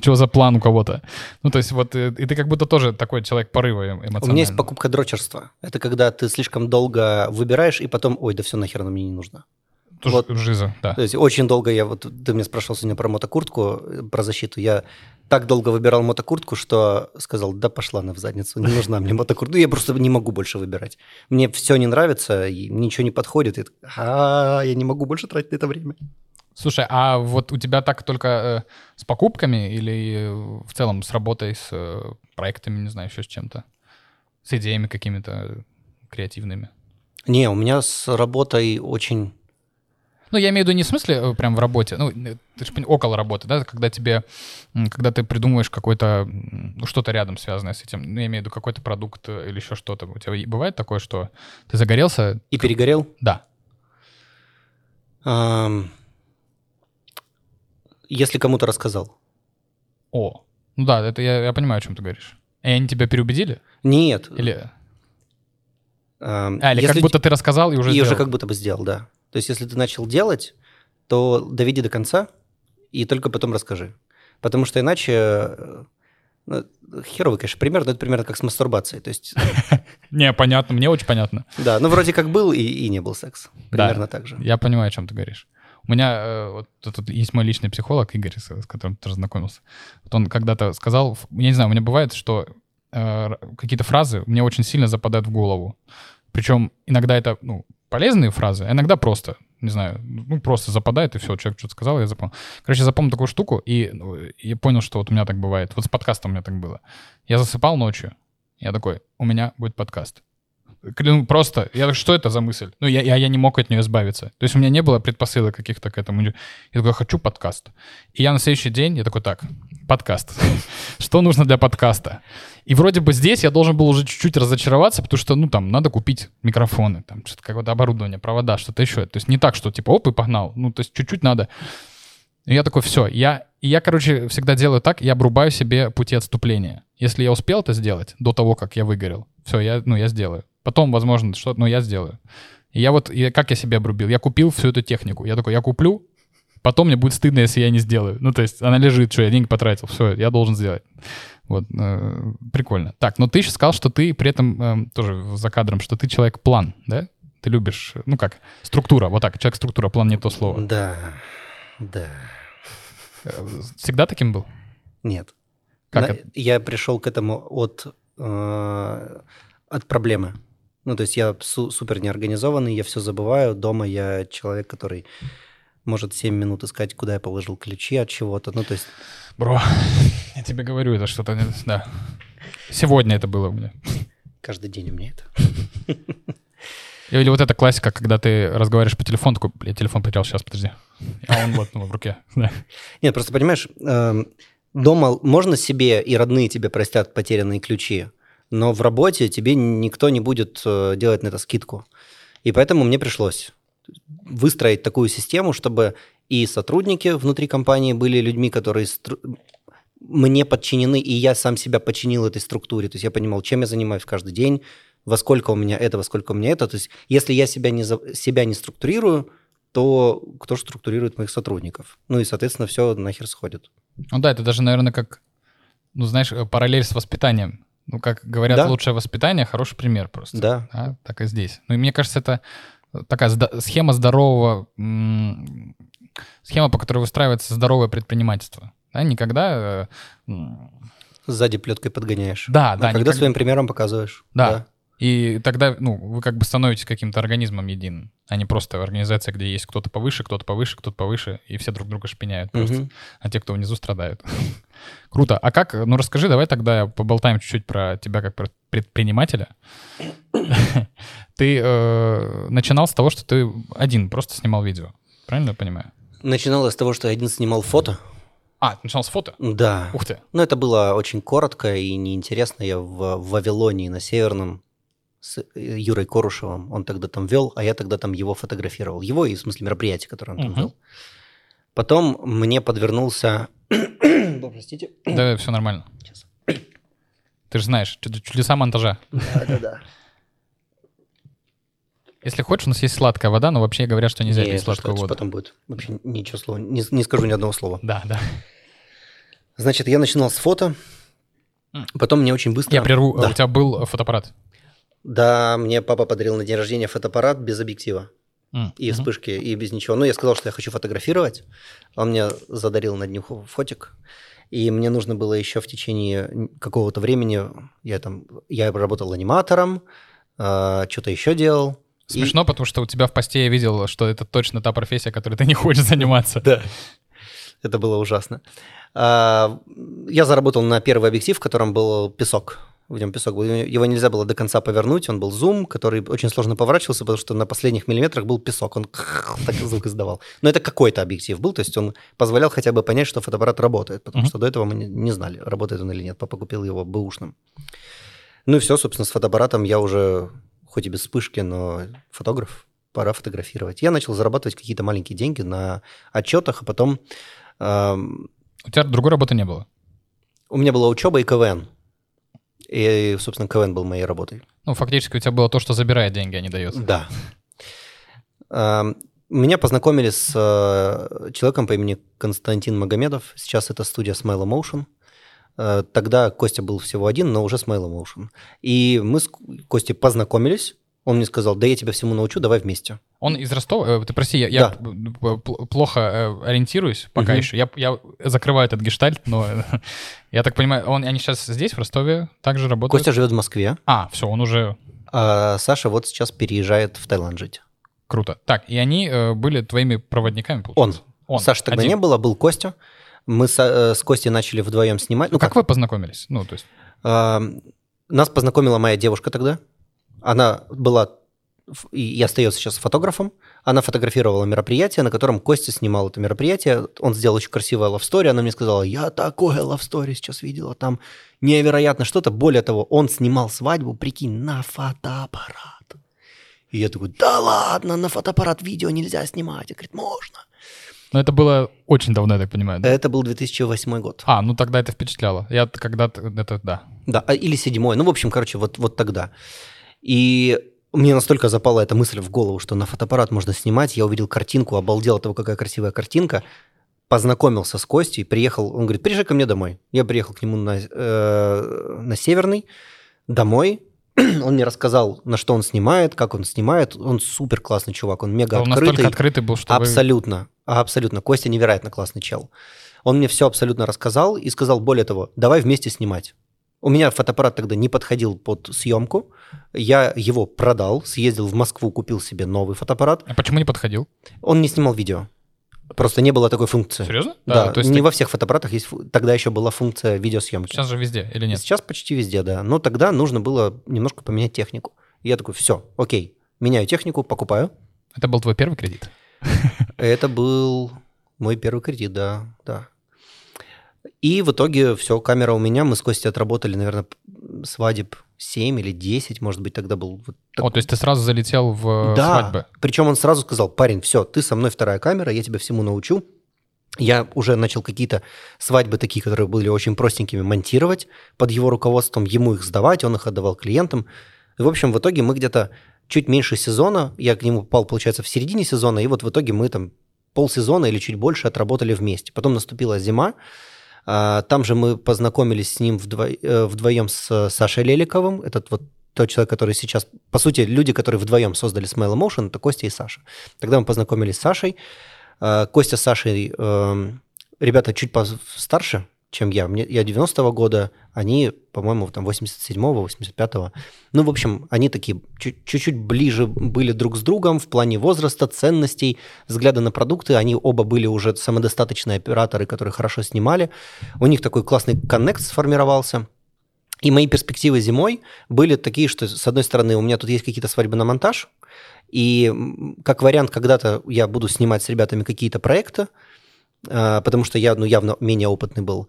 что за план у кого-то. Ну, то есть вот, э, и ты как будто тоже такой человек порыва эм- эмоционального. У меня есть покупка дрочерства. Это когда ты слишком долго выбираешь, и потом, ой, да все нахер оно мне не нужно. Тоже вот. жиза, да. То есть очень долго я, вот ты меня спрашивал сегодня про мотокуртку, э, про защиту. Я так долго выбирал мотокуртку, что сказал, да пошла она в задницу, не нужна мне мотокуртка. Ну, я просто не могу больше выбирать. Мне все не нравится, ничего не подходит. А, я не могу больше тратить на это время. Слушай, а вот у тебя так только э, с покупками или э, в целом с работой, с э, проектами, не знаю, еще с чем-то? С идеями какими-то креативными? Не, у меня с работой очень... Ну, я имею в виду не в смысле э, прям в работе, ну, э, ты же около работы, да, когда тебе, когда ты придумываешь какой-то, ну, что-то рядом связанное с этим, ну, я имею в виду какой-то продукт э, или еще что-то. У тебя бывает такое, что ты загорелся? И перегорел. Да. Ам, Если кому-то рассказал. О, ну да, это я, я понимаю, о чем ты говоришь. И они тебя переубедили? Нет. Или, ам, а, или если как будто ты рассказал и уже и сделал? уже как будто бы сделал, да. То есть, если ты начал делать, то доведи до конца и только потом расскажи. Потому что иначе... э, ну, херовый, конечно, пример, но это примерно как с мастурбацией. То есть, Не, понятно, мне очень понятно. да, ну вроде как был и не был секс. Примерно так же. Я понимаю, о чем ты говоришь. У меня э, вот тут, есть мой личный психолог Игорь, с, которым ты знакомился. Вот он когда-то сказал, я не знаю, у меня бывает, что э, какие-то фразы мне очень сильно западают в голову. Причем иногда это ну, полезные фразы, а иногда просто, не знаю, ну просто западает, и все, человек что-то сказал, я запомнил. Короче, запомнил такую штуку, и, ну, и понял, что вот у меня так бывает. Вот с подкастом у меня так было. Я засыпал ночью, я такой, у меня будет подкаст. Ну, просто, я что это за мысль? Ну, я, я, я не мог от нее избавиться. То есть у меня не было предпосылок каких-то к этому. Я такой, хочу подкаст. И я на следующий день, я такой, так, подкаст. Что нужно для подкаста? И вроде бы здесь я должен был уже чуть-чуть разочароваться, потому что, ну, там, надо купить микрофоны, там, что-то какое-то оборудование, провода, что-то еще. То есть не так, что, типа, оп, и погнал. Ну, то есть чуть-чуть надо. И я такой, все, я, я, короче, всегда делаю так, я обрубаю себе пути отступления. Если я успел это сделать до того, как я выгорел, все, я, ну, я сделаю. Потом, возможно, что-то, но я сделаю. И я вот, я, как я себе обрубил? Я купил всю эту технику. Я такой, я куплю, потом мне будет стыдно, если я не сделаю. Ну, то есть она лежит, что я деньги потратил, все, я должен сделать. Вот, э, прикольно. Так, но ты еще сказал, что ты при этом, э, тоже за кадром, что ты человек-план, да? Ты любишь, ну как, структура, вот так, человек-структура, план не то слово. Да, да. Э, Всегда таким был? Нет. Как На- это? Я пришел к этому от, э, от проблемы. Ну, то есть я су- супер неорганизованный, я все забываю. Дома я человек, который может 7 минут искать, куда я положил ключи от чего-то. Ну, то есть Бро, я тебе говорю, это что-то, да. Сегодня это было у меня. каждый день у меня это. Или вот эта классика, когда ты разговариваешь по телефону, такой, бля, телефон потерял, сейчас, подожди. А он вот ну, в руке. Нет, просто понимаешь, эм, дома можно себе и родные тебе простят потерянные ключи, но в работе тебе никто не будет э, делать на это скидку. И поэтому мне пришлось выстроить такую систему, чтобы и сотрудники внутри компании были людьми, которые стру- мне подчинены, и я сам себя подчинил этой структуре. То есть я понимал, чем я занимаюсь каждый день, во сколько у меня это, во сколько у меня это. То есть если я себя не, за- себя не структурирую, то кто же структурирует моих сотрудников? Ну и, соответственно, все нахер сходит. Ну да, это даже, наверное, как, ну знаешь, э, параллель с воспитанием. Ну, как говорят, Да. лучшее воспитание, хороший пример просто. Да. А, так и здесь. Ну, и мне кажется, это такая схема здорового, схема, по которой выстраивается здоровое предпринимательство. Да, никогда... э, Сзади плеткой подгоняешь. Да, А да. когда никогда- своим примером показываешь. Да. И тогда, ну, вы как бы становитесь каким-то организмом единым, а не просто организация, где есть кто-то повыше, кто-то повыше, кто-то повыше, и все друг друга шпиняют просто. Мгм. а те, кто внизу, страдают. Круто. А как, ну расскажи, давай тогда поболтаем чуть-чуть про тебя как про предпринимателя. Ты э, начинал с того, что ты один просто снимал видео. Правильно я понимаю? Начиналось с того, что я один снимал фото. А, ты начинал с фото? Да. Ух ты. Но это было очень коротко и неинтересно. Я в Вавилонии на Северном с э, Юрой Корушевым. Он тогда там вел, а я тогда там его фотографировал. Его и, в смысле, мероприятие, которое он там Мгм. вел. Потом мне подвернулся... Простите. Да, все нормально. Сейчас. Ты же знаешь, чуд- чудеса монтажа. Да-да-да. Если хочешь, у нас есть сладкая вода, но вообще говорят, что нельзя Не, пить сладкую воду. потом будет. Вообще ничего слова. Не, не скажу ни одного слова. Да, да. Значит, я начинал с фото. Потом мне очень быстро... Я прерву. Да. У тебя был фотоаппарат? Да, мне папа подарил на день рождения фотоаппарат без объектива М, и вспышки, и без ничего. Ну, я сказал, что я хочу фотографировать. Он мне задарил на днюху фотик. И мне нужно было еще в течение какого-то времени, я там, я работал аниматором, что-то еще делал. И- Смешно, потому что у тебя в посте я видел, что это точно та профессия, которой ты не хочешь заниматься. Да. Это было ужасно. А, Я заработал на первый объектив, в котором был песок. В нем песок был. Его нельзя было до конца повернуть. Он был зум, который очень сложно поворачивался, потому что на последних миллиметрах был песок. Он так звук издавал. Но это какой-то объектив был, то есть он позволял хотя бы понять, что фотоаппарат работает, потому что до этого мы не- не знали, работает он или нет. Папа купил его бэушным. Ну и все, собственно, с фотоаппаратом я уже, хоть и без вспышки, но фотограф, пора фотографировать. Я начал зарабатывать какие-то маленькие деньги на отчетах, а потом эм, У тебя другой работы не было? у меня была учеба и КВН. И, собственно, КВН был моей работой. Ну, фактически у тебя было то, что забирает деньги, а не дает. Да. Меня познакомили с э, человеком по имени Константин Магомедов. Сейчас это студия Smile Motion. Э, Тогда Костя был всего один, но уже Smile Motion. И мы с Костей познакомились. Он мне сказал, да я тебя всему научу, давай вместе. Он из Ростова? Э, Ты прости, я, я Да. плохо э, ориентируюсь пока Мгм. еще. Я, я закрываю этот гештальт, но я так понимаю, он, они сейчас здесь, в Ростове, также работают? Костя живет в Москве, А, все, он уже а Саша вот сейчас переезжает в Таиланд жить. круто. Так, и они э, были твоими проводниками, Он. получается? Он. Саши тогда один. не было, был Костя. Мы с, э, с Костей начали вдвоем снимать. Ну, как вы познакомились? Ну, то есть... А, Нас познакомила моя девушка тогда. Она была и и остается сейчас фотографом. Она фотографировала мероприятие, на котором Костя снимал это мероприятие. Он сделал очень красивое лавстори. Она мне сказала, я такое лавстори сейчас видела, там невероятно что-то. Более того, он снимал свадьбу, прикинь, на фотоаппарат. И я такой, да ладно, на фотоаппарат видео нельзя снимать. Я говорит, можно. Ну, это было очень давно, я так понимаю. да? Это был 2008 год. А, ну тогда это впечатляло. Я когда-то, это да. Да, а- или седьмой. Ну, в общем, короче, вот, вот тогда. И мне настолько запала эта мысль в голову, что на фотоаппарат можно снимать. Я увидел картинку, обалдел от того, какая красивая картинка. Познакомился с Костей, приехал. Он говорит, приезжай ко мне домой. Я приехал к нему на, э, на Северный, домой. Он мне рассказал, на что он снимает, как он снимает. Он супер классный чувак, он мега Он открытый. настолько открытый был, что вы- Абсолютно, абсолютно. Костя невероятно классный чел. Он мне все абсолютно рассказал и сказал, более того, давай вместе снимать. У меня фотоаппарат тогда не подходил под съемку. Я его продал, съездил в Москву, купил себе новый фотоаппарат. А почему не подходил? Он не снимал видео. Просто не было такой функции. Серьезно? Да, то есть не ты- во всех фотоаппаратах есть... Тогда еще была функция видеосъемки. сейчас же везде или нет? Сейчас почти везде, да. Но тогда нужно было немножко поменять технику. И я такой, все, окей, меняю технику, покупаю. Это был твой первый кредит? Это был мой первый кредит, да, да. И в итоге все, камера у меня, мы с Костей отработали, наверное, свадеб 7 или 10, может быть, тогда был. вот так- О, то есть ты сразу залетел в э, да, свадьбы? причем он сразу сказал, парень, все, ты со мной вторая камера, я тебя всему научу. Я уже начал какие-то свадьбы такие, которые были очень простенькими, монтировать под его руководством, ему их сдавать, он их отдавал клиентам. И, в общем, в итоге мы где-то чуть меньше сезона, я к нему попал, получается, в середине сезона, и вот в итоге мы там полсезона или чуть больше отработали вместе. Потом наступила зима, там же мы познакомились с ним вдво- э, вдвоем с Сашей Леликовым, этот вот тот человек, который сейчас, по сути, люди, которые вдвоем создали Smile Motion, это Костя и Саша. Тогда мы познакомились с Сашей. А, Костя с Сашей, эм, ребята чуть старше, чем я. Мне, я 90-го года, они, по-моему, там 87-го, 85-го. Ну, в общем, они такие чуть- чуть-чуть ближе были друг с другом в плане возраста, ценностей, взгляда на продукты. Они оба были уже самодостаточные операторы, которые хорошо снимали. У них такой классный коннект сформировался. И мои перспективы зимой были такие, что, с одной стороны, у меня тут есть какие-то свадьбы на монтаж, и как вариант, когда-то я буду снимать с ребятами какие-то проекты, а, потому что я ну, явно менее опытный был.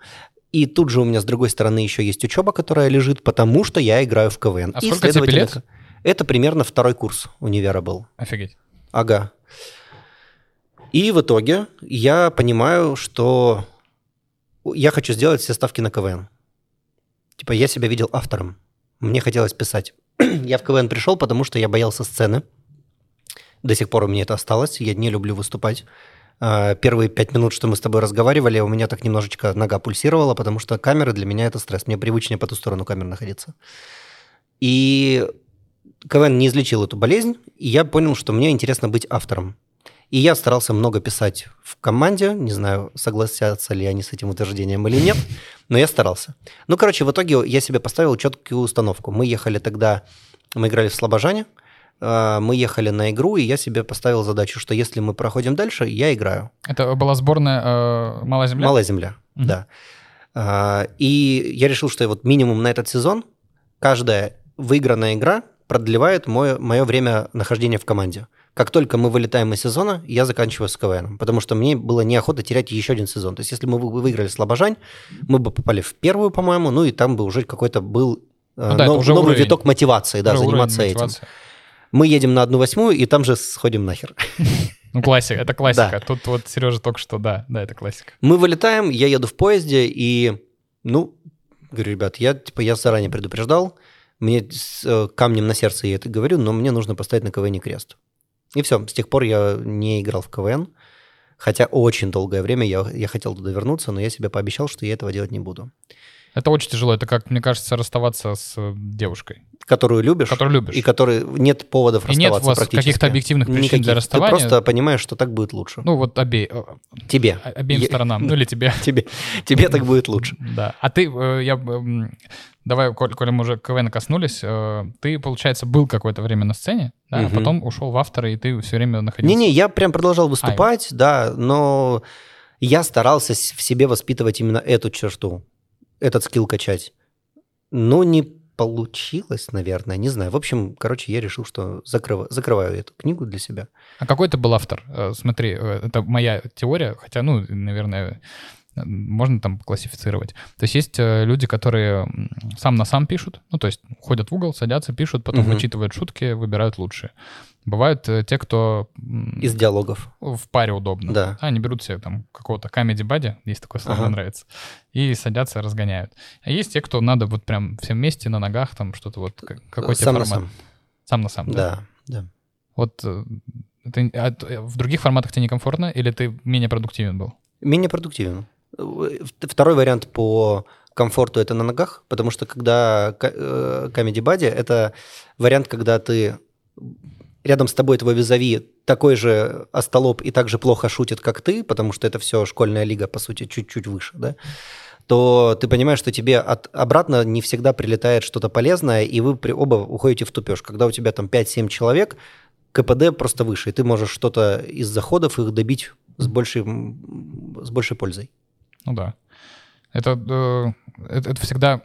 И тут же у меня, с другой стороны, еще есть учеба, которая лежит, потому что я играю в КВН. А И, сколько тебе лет? это- Это примерно второй курс универа был. Офигеть. Ага. И в итоге я понимаю, что я хочу сделать все ставки на КВН. Типа я себя видел автором. Мне хотелось писать. я в КВН пришел, потому что я боялся сцены. До сих пор у меня это осталось. Я не люблю выступать. А, Первые пять минут, что мы с тобой разговаривали, у меня так немножечко нога пульсировала, потому что камеры для меня это стресс. Мне привычнее по ту сторону камер находиться. И КВН не излечил эту болезнь, и я понял, что мне интересно быть автором. И я старался много писать в команде, не знаю, согласятся ли они с этим утверждением или нет, но я старался. Ну, короче, в итоге я себе поставил четкую установку. Мы ехали тогда, мы играли в Слобожане, мы ехали на игру, и я себе поставил задачу, что если мы проходим дальше, я играю. Это была сборная э, «Малая земля»? Малая земля, Мгм. да. А, И я решил, что вот минимум на этот сезон каждая выигранная игра продлевает мое, мое время нахождения в команде. Как только мы вылетаем из сезона, я заканчиваю с КВН, потому что мне было неохота терять еще один сезон. То есть если мы вы- выиграли Слобожань, мы бы попали в первую, по-моему, ну и там бы уже какой-то был э, Ну да, нов- новый уровень. виток мотивации, да, Уже заниматься этим. Мы едем на одну восьмую и там же сходим нахер. Ну, классика, это классика. Да. Тут вот Сережа только что, да, да, это классика. Мы вылетаем, я еду в поезде, и, ну, говорю, ребят, я, типа, я заранее предупреждал, мне с э, камнем на сердце я это говорю, но мне нужно поставить на КВН крест. И все, с тех пор я не играл в КВН, хотя очень долгое время я, я хотел туда вернуться, но я себе пообещал, что я этого делать не буду. Это очень тяжело. Это как, мне кажется, расставаться с э, девушкой, Которую любишь, которую любишь. и которой нет поводов И нет расставаться у вас каких-то объективных причин Никаких. для расставания. Ты просто понимаешь, что так будет лучше. Ну, вот обе, э, Тебе. обеим Я- сторонам, ну или тебе. Тебе, тебе так будет лучше. Да. А ты, э, я, м, давай, коль, коли мы уже КВН коснулись, ты, получается, был какое-то время на сцене, да, а Мгм. потом ушел в авторы, и ты все время находился... Не-не, я прям продолжал выступать, да, но я старался в себе воспитывать именно эту черту, этот скилл качать. Но не получилось, наверное, не знаю. В общем, короче, я решил, что закрыва- закрываю эту книгу для себя. А какой ты был автор? Э, Смотри, э, это моя теория, хотя, ну, наверное, можно там классифицировать. То есть есть э, люди, которые сам на сам пишут, ну, то есть ходят в угол, садятся, пишут, потом Мгм. вычитывают шутки, выбирают лучшие. Бывают э, те, кто Из диалогов. в паре удобно. Да. Они берут себе там какого-то comedy бади, есть такое слово, Ага. мне нравится, и садятся, разгоняют. А есть те, кто надо вот прям все вместе на ногах, там что-то вот, как- какой тебе Сам на формат? сам. Сам на сам, да? Да, да. Вот э, это, а в других форматах тебе некомфортно или ты менее продуктивен был? Менее продуктивен. Э, Второй вариант по комфорту это на ногах, потому что когда э, Comedy Buddy это вариант, когда ты рядом с тобой твой визави такой же остолоп и так же плохо шутит, как ты, потому что это все школьная лига, по сути, чуть-чуть выше, да, то ты понимаешь, что тебе от, обратно не всегда прилетает что-то полезное, и вы при, оба уходите в тупеж. Когда у тебя там 5-7 человек, КПД просто выше, и ты можешь что-то из заходов их добить с большей, с большей пользой. Ну да. Это, э, это, это всегда,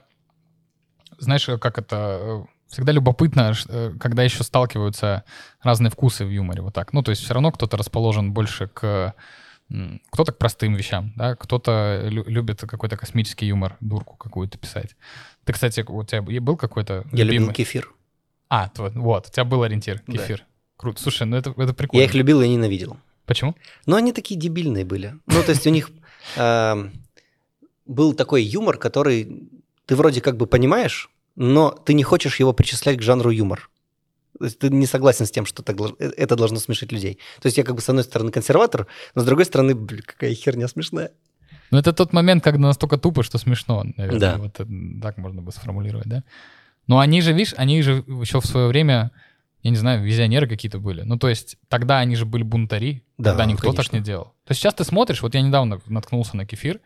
знаешь, как это, э, всегда любопытно, э, когда еще сталкиваются разные вкусы в юморе, вот так. Ну, то есть все равно кто-то расположен больше к кто-то к простым вещам, да, кто-то лю- любит какой-то космический юмор, дурку какую-то писать. Ты, кстати, у тебя был какой-то Я любил любимый? кефир. А, тво- вот, у тебя был ориентир, Да. кефир. Круто. Слушай, ну это, это прикольно. Я их любил и ненавидел. Почему? Но они такие дебильные были. Ну, то есть у них эм, был такой юмор, который ты вроде как бы понимаешь, но ты не хочешь его причислять к жанру юмор. То есть ты не согласен с тем, что так э, это должно смешить людей. То есть я как бы с одной стороны консерватор, но с другой стороны, блин, какая херня смешная. Ну, это тот момент, когда настолько тупо, что смешно, наверное. Да. Вот э, так можно бы сформулировать, да? Но они же, видишь, они же еще в свое время, я не знаю, визионеры какие-то были. Ну, то есть тогда они же были бунтари, Да, тогда никто так конечно. не делал. То есть сейчас ты смотришь, вот я недавно наткнулся на кефир,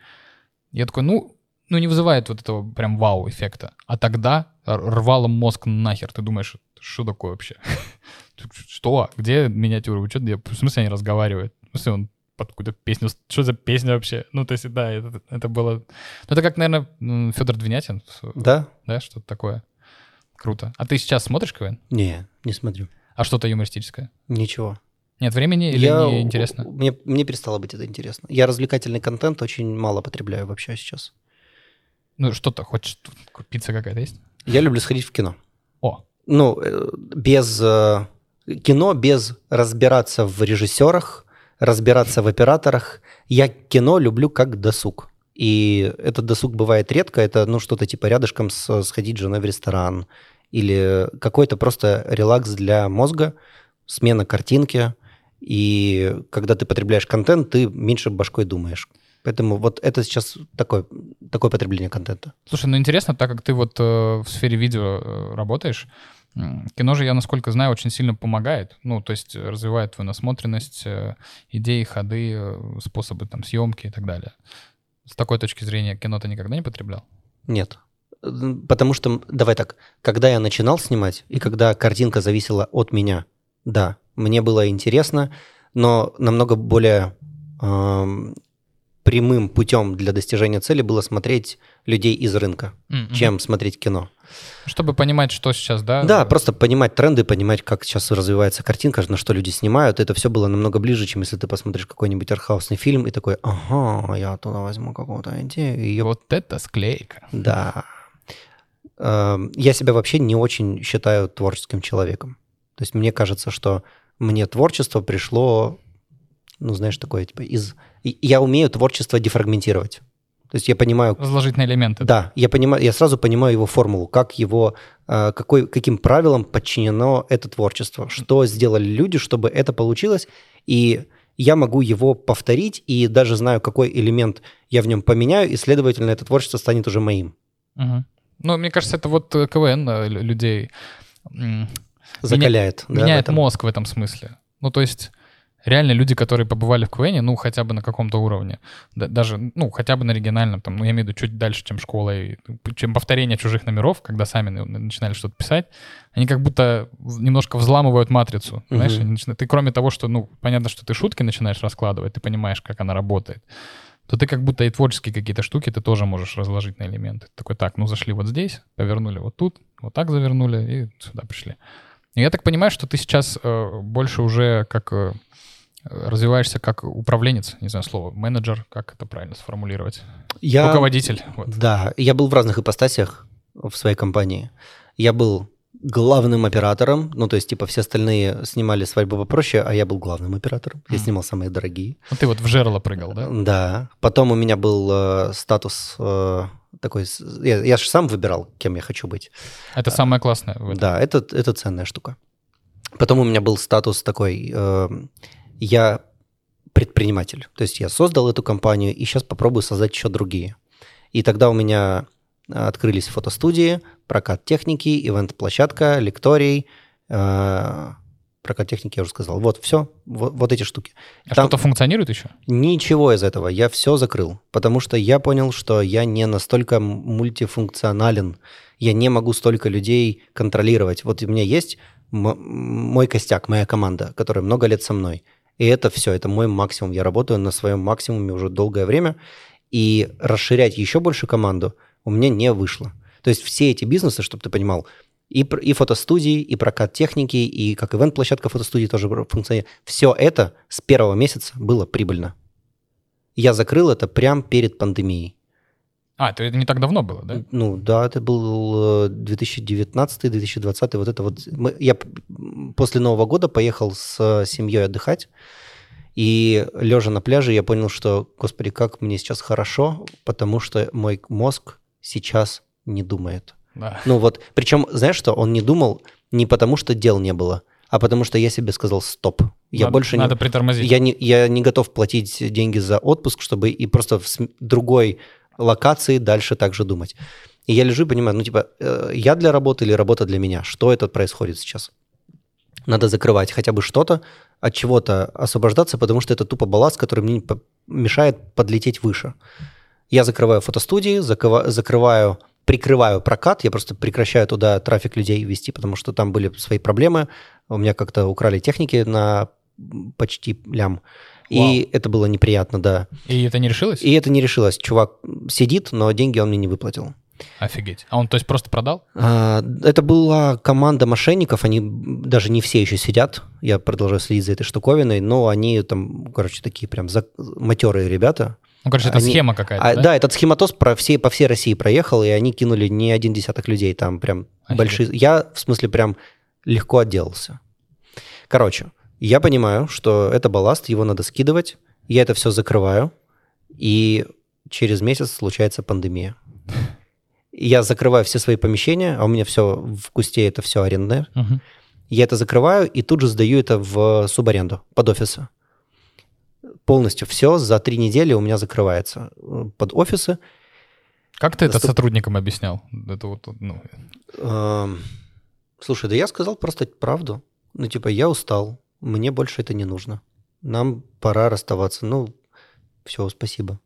я такой, ну, ну не вызывает вот этого прям вау-эффекта. А тогда рвало мозг нахер. Ты думаешь, что такое вообще? Что? Где миниатюры? Вы что, в смысле они разговаривают? В смысле он под какую-то песню... Что за песня вообще? Ну, то есть, да, это, это было... Ну, это как, наверное, Федор Двинятин, Да? да, что-то такое. Круто. А ты сейчас смотришь КВН? Не, не смотрю. А что-то юмористическое? Ничего. Нет времени или Я- не интересно? Мне, мне перестало быть это интересно. Я развлекательный контент очень мало потребляю вообще сейчас. Ну, что-то, хочешь, пицца какая-то есть? Я люблю сходить в кино. О, ну, э, без э, кино, без разбираться в режиссерах, разбираться в операторах. Я кино люблю как досуг. И этот досуг бывает редко. Это, ну, что-то типа рядышком с, сходить с женой в ресторан. Или какой-то просто релакс для мозга, смена картинки. И когда ты потребляешь контент, ты меньше башкой думаешь. Поэтому вот это сейчас такое, такое потребление контента. Слушай, ну интересно, так как ты вот э, в сфере видео э, работаешь, кино же, я насколько знаю, очень сильно помогает. Ну, то есть э, развивает твою насмотренность, э, идеи, ходы, э, способы там съемки и так далее. С такой точки зрения кино ты никогда не потреблял? Нет. Потому что, давай так, когда я начинал снимать, и когда картинка зависела от меня, да, мне было интересно, но намного более эм, прямым путем для достижения цели было смотреть людей из рынка, М, чем смотреть кино. Чтобы понимать, что сейчас, да? Да, э, просто понимать тренды, понимать, как сейчас развивается картинка, на что люди снимают. Это все было намного ближе, чем если ты посмотришь какой-нибудь артхаусный фильм и такой, ага, я оттуда возьму какую-то идею, и ее Вот это склейка. Да. Эм, Я себя вообще не очень считаю творческим человеком. То есть мне кажется, что мне творчество пришло, ну, знаешь, такое, типа, из... Я умею творчество дефрагментировать. То есть я понимаю... Разложить на элементы. Да, я понимаю, я сразу понимаю его формулу, как его, э, какой, каким правилам подчинено это творчество, что сделали люди, чтобы это получилось, и я могу его повторить, и даже знаю, какой элемент я в нем поменяю, и, следовательно, это творчество станет уже моим. Мгм. Ну, мне кажется, это вот э, КВН э, лю- людей Закаляет. да, в меняет этом. мозг в этом смысле. Ну, то есть реально люди, которые побывали в КВН, ну, хотя бы на каком-то уровне, да- даже, ну, хотя бы на региональном, там, ну, я имею в виду чуть дальше, чем школа, и, чем повторение чужих номеров, когда сами на- начинали что-то писать, они как будто немножко взламывают матрицу, знаешь, они начина- ты кроме того, что, ну, понятно, что ты шутки начинаешь раскладывать, ты понимаешь, как она работает, то ты как будто и творческие какие-то штуки ты тоже можешь разложить на элементы. Ты такой, так, ну зашли вот здесь, повернули вот тут, вот так завернули и сюда пришли. И я так понимаю, что ты сейчас э, больше уже как э, развиваешься как управленец, не знаю слово, менеджер, как это правильно сформулировать? Я, Руководитель. Вот. Да, я был в разных ипостасях в своей компании. Я был главным оператором, ну, то есть, типа, все остальные снимали свадьбу попроще, а я был главным оператором. Я снимал самые дорогие. Ну, ты вот в жерло прыгал, да? Да. Потом у меня был э, статус э, такой... Я, я же сам выбирал, кем я хочу быть. Это самое классное. Да, это, это ценная штука. Потом у меня был статус такой, э, я предприниматель. То есть я создал эту компанию и сейчас попробую создать еще другие. И тогда у меня открылись фотостудии, прокат техники, ивент-площадка, лекторий, э, прокат техники я уже сказал. Вот, все, вот, вот эти штуки. А Там что-то функционирует еще? Ничего из этого. Я все закрыл, потому что я понял, что я не настолько мультифункционален. Я не могу столько людей контролировать. Вот у меня есть мой костяк, моя команда, которая много лет со мной. И это все, это мой максимум. Я работаю на своем максимуме уже долгое время. И расширять еще больше команду у меня не вышло. То есть все эти бизнесы, чтобы ты понимал, и, и фотостудии, и прокат техники, и как ивент-площадка фотостудии тоже функционирует. Все это с первого месяца было прибыльно. Я закрыл это прямо перед пандемией. А, то это не так давно было, да? Ну да, это был 2019-2020. Вот это вот. Мы, я после Нового года поехал с семьей отдыхать. И лежа на пляже, я понял, что, господи, как мне сейчас хорошо, потому что мой мозг сейчас не думает. Да. Ну вот, причем, знаешь что, он не думал не потому, что дел не было, а потому что я себе сказал стоп. Я надо, больше надо не, притормозить. Я не, я не готов платить деньги за отпуск, чтобы и просто в другой локации дальше также думать. И я лежу и понимаю, ну типа, э, я для работы или работа для меня? Что это происходит сейчас? Надо закрывать хотя бы что-то, от чего-то освобождаться, потому что это тупо балласт, который мне мешает подлететь выше. Я закрываю фотостудии, закрываю, прикрываю прокат, я просто прекращаю туда трафик людей вести, потому что там были свои проблемы. У меня как-то украли техники на почти лям. И Вау. это было неприятно, да. И это не решилось? И это не решилось. Чувак сидит, но деньги он мне не выплатил. Офигеть. А он, то есть, просто продал? А, это была команда мошенников, они даже не все еще сидят. Я продолжаю следить за этой штуковиной, но они там, короче, такие прям за... матерые ребята. Ну, короче, это они... схема какая-то, а, да? Да, этот схематоз про все, по всей России проехал, и они кинули не один десяток людей, там прям Офигеть. большие... Я, в смысле, прям легко отделался. Короче, я понимаю, что это балласт, его надо скидывать, я это все закрываю, и через месяц случается пандемия я закрываю все свои помещения, а у меня все в Кусте это все арендное. Угу. Я это закрываю и тут же сдаю это в субаренду под офисы. Полностью все за три недели у меня закрывается э, под офисы. Как ты это Суб... сотрудникам объяснял? Это вот, ну... эм... Слушай, да я сказал просто правду. Ну, типа, я устал, мне больше это не нужно. Нам пора расставаться. Ну, все, спасибо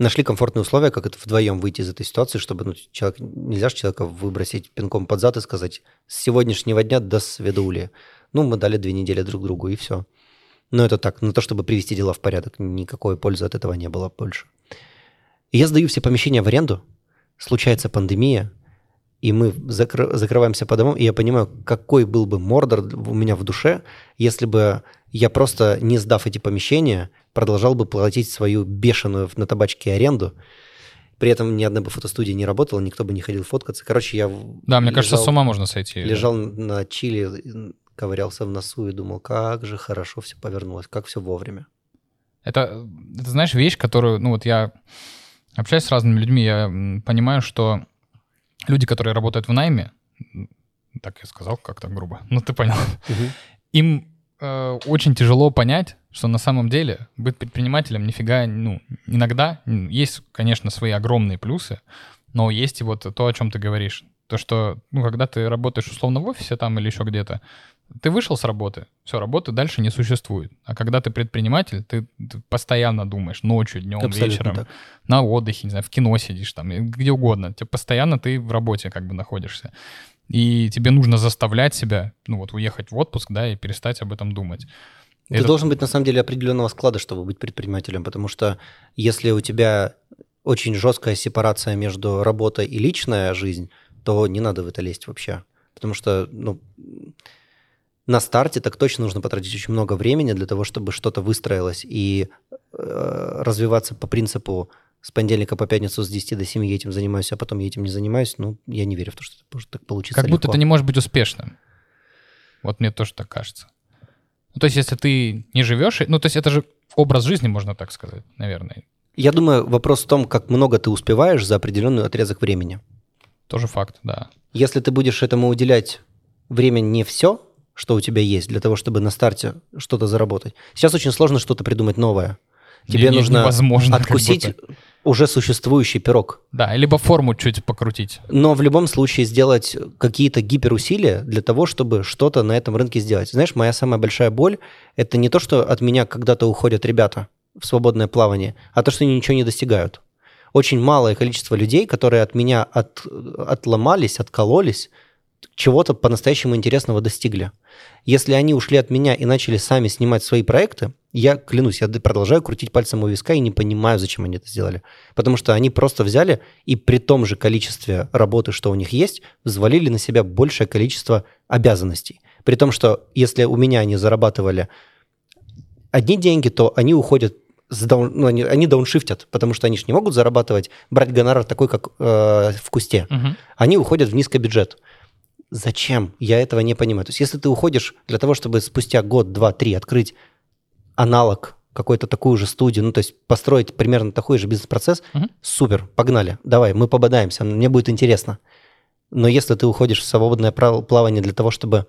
нашли комфортные условия, как это вдвоем выйти из этой ситуации, чтобы ну, человек, нельзя же человека выбросить пинком под зад и сказать, с сегодняшнего дня до свидули. Ну, мы дали две недели друг другу, и все. Но это так, на то, чтобы привести дела в порядок, никакой пользы от этого не было больше. И я сдаю все помещения в аренду, случается пандемия, и мы закр- закрываемся по домам, и я понимаю, какой был бы мордор у меня в душе, если бы я просто, не сдав эти помещения, продолжал бы платить свою бешеную на табачке аренду. При этом ни одна бы фотостудия не работала, никто бы не ходил фоткаться. Короче, я... Да, мне лежал, кажется, с ума можно сойти. Лежал да. на чили, ковырялся в носу и думал, как же хорошо все повернулось, как все вовремя. Это, это, знаешь, вещь, которую, ну вот я общаюсь с разными людьми, я понимаю, что люди, которые работают в найме, так я сказал как-то грубо, ну ты понял, угу. им э, очень тяжело понять, что на самом деле быть предпринимателем нифига, ну, иногда есть, конечно, свои огромные плюсы, но есть и вот то, о чем ты говоришь. То, что, ну, когда ты работаешь условно в офисе там или еще где-то, ты вышел с работы, все, работы дальше не существует. А когда ты предприниматель, ты, ты постоянно думаешь ночью, днем, Абсолютно вечером, так. на отдыхе, не знаю, в кино сидишь там, где угодно. Тебе постоянно ты в работе как бы находишься. И тебе нужно заставлять себя, ну вот, уехать в отпуск, да, и перестать об этом думать. Ты Это... должен быть, на самом деле, определенного склада, чтобы быть предпринимателем, потому что если у тебя очень жесткая сепарация между работой и личная жизнь, то не надо в это лезть вообще. Потому что, ну, на старте так точно нужно потратить очень много времени для того, чтобы что-то выстроилось и э, развиваться по принципу с понедельника по пятницу с 10 до 7 я этим занимаюсь, а потом я этим не занимаюсь, ну, я не верю в то, что это может так получиться Как будто это не может быть успешным. Вот мне тоже так кажется. Ну, то есть, если ты не живешь, ну, то есть, это же образ жизни, можно так сказать, наверное. Я думаю, вопрос в том, как много ты успеваешь за определенный отрезок времени. Тоже факт, да. Если ты будешь этому уделять время не все, что у тебя есть, для того, чтобы на старте что-то заработать. Сейчас очень сложно что-то придумать новое. Тебе Не- нужно невозможно откусить уже существующий пирог. Да, либо форму чуть покрутить. Но в любом случае сделать какие-то гиперусилия для того, чтобы что-то на этом рынке сделать. Знаешь, моя самая большая боль – это не то, что от меня когда-то уходят ребята в свободное плавание, а то, что они ничего не достигают. Очень малое количество людей, которые от меня от, отломались, откололись, чего-то по-настоящему интересного достигли. Если они ушли от меня и начали сами снимать свои проекты, я клянусь, я продолжаю крутить пальцем у виска и не понимаю, зачем они это сделали. Потому что они просто взяли и при том же количестве работы, что у них есть, взвалили на себя большее количество обязанностей. При том, что если у меня они зарабатывали одни деньги, то они уходят даун- ну, они, они дауншифтят, потому что они же не могут зарабатывать, брать гонорар такой, как э, в кусте. Мгм. Они уходят в низкобюджет. Зачем? Я этого не понимаю. То есть если ты уходишь для того, чтобы спустя год, два, три открыть аналог какой-то такую же студию, ну то есть построить примерно такой же бизнес-процесс, Мгм. супер, погнали, давай, мы пободаемся, мне будет интересно. Но если ты уходишь в свободное плавание для того, чтобы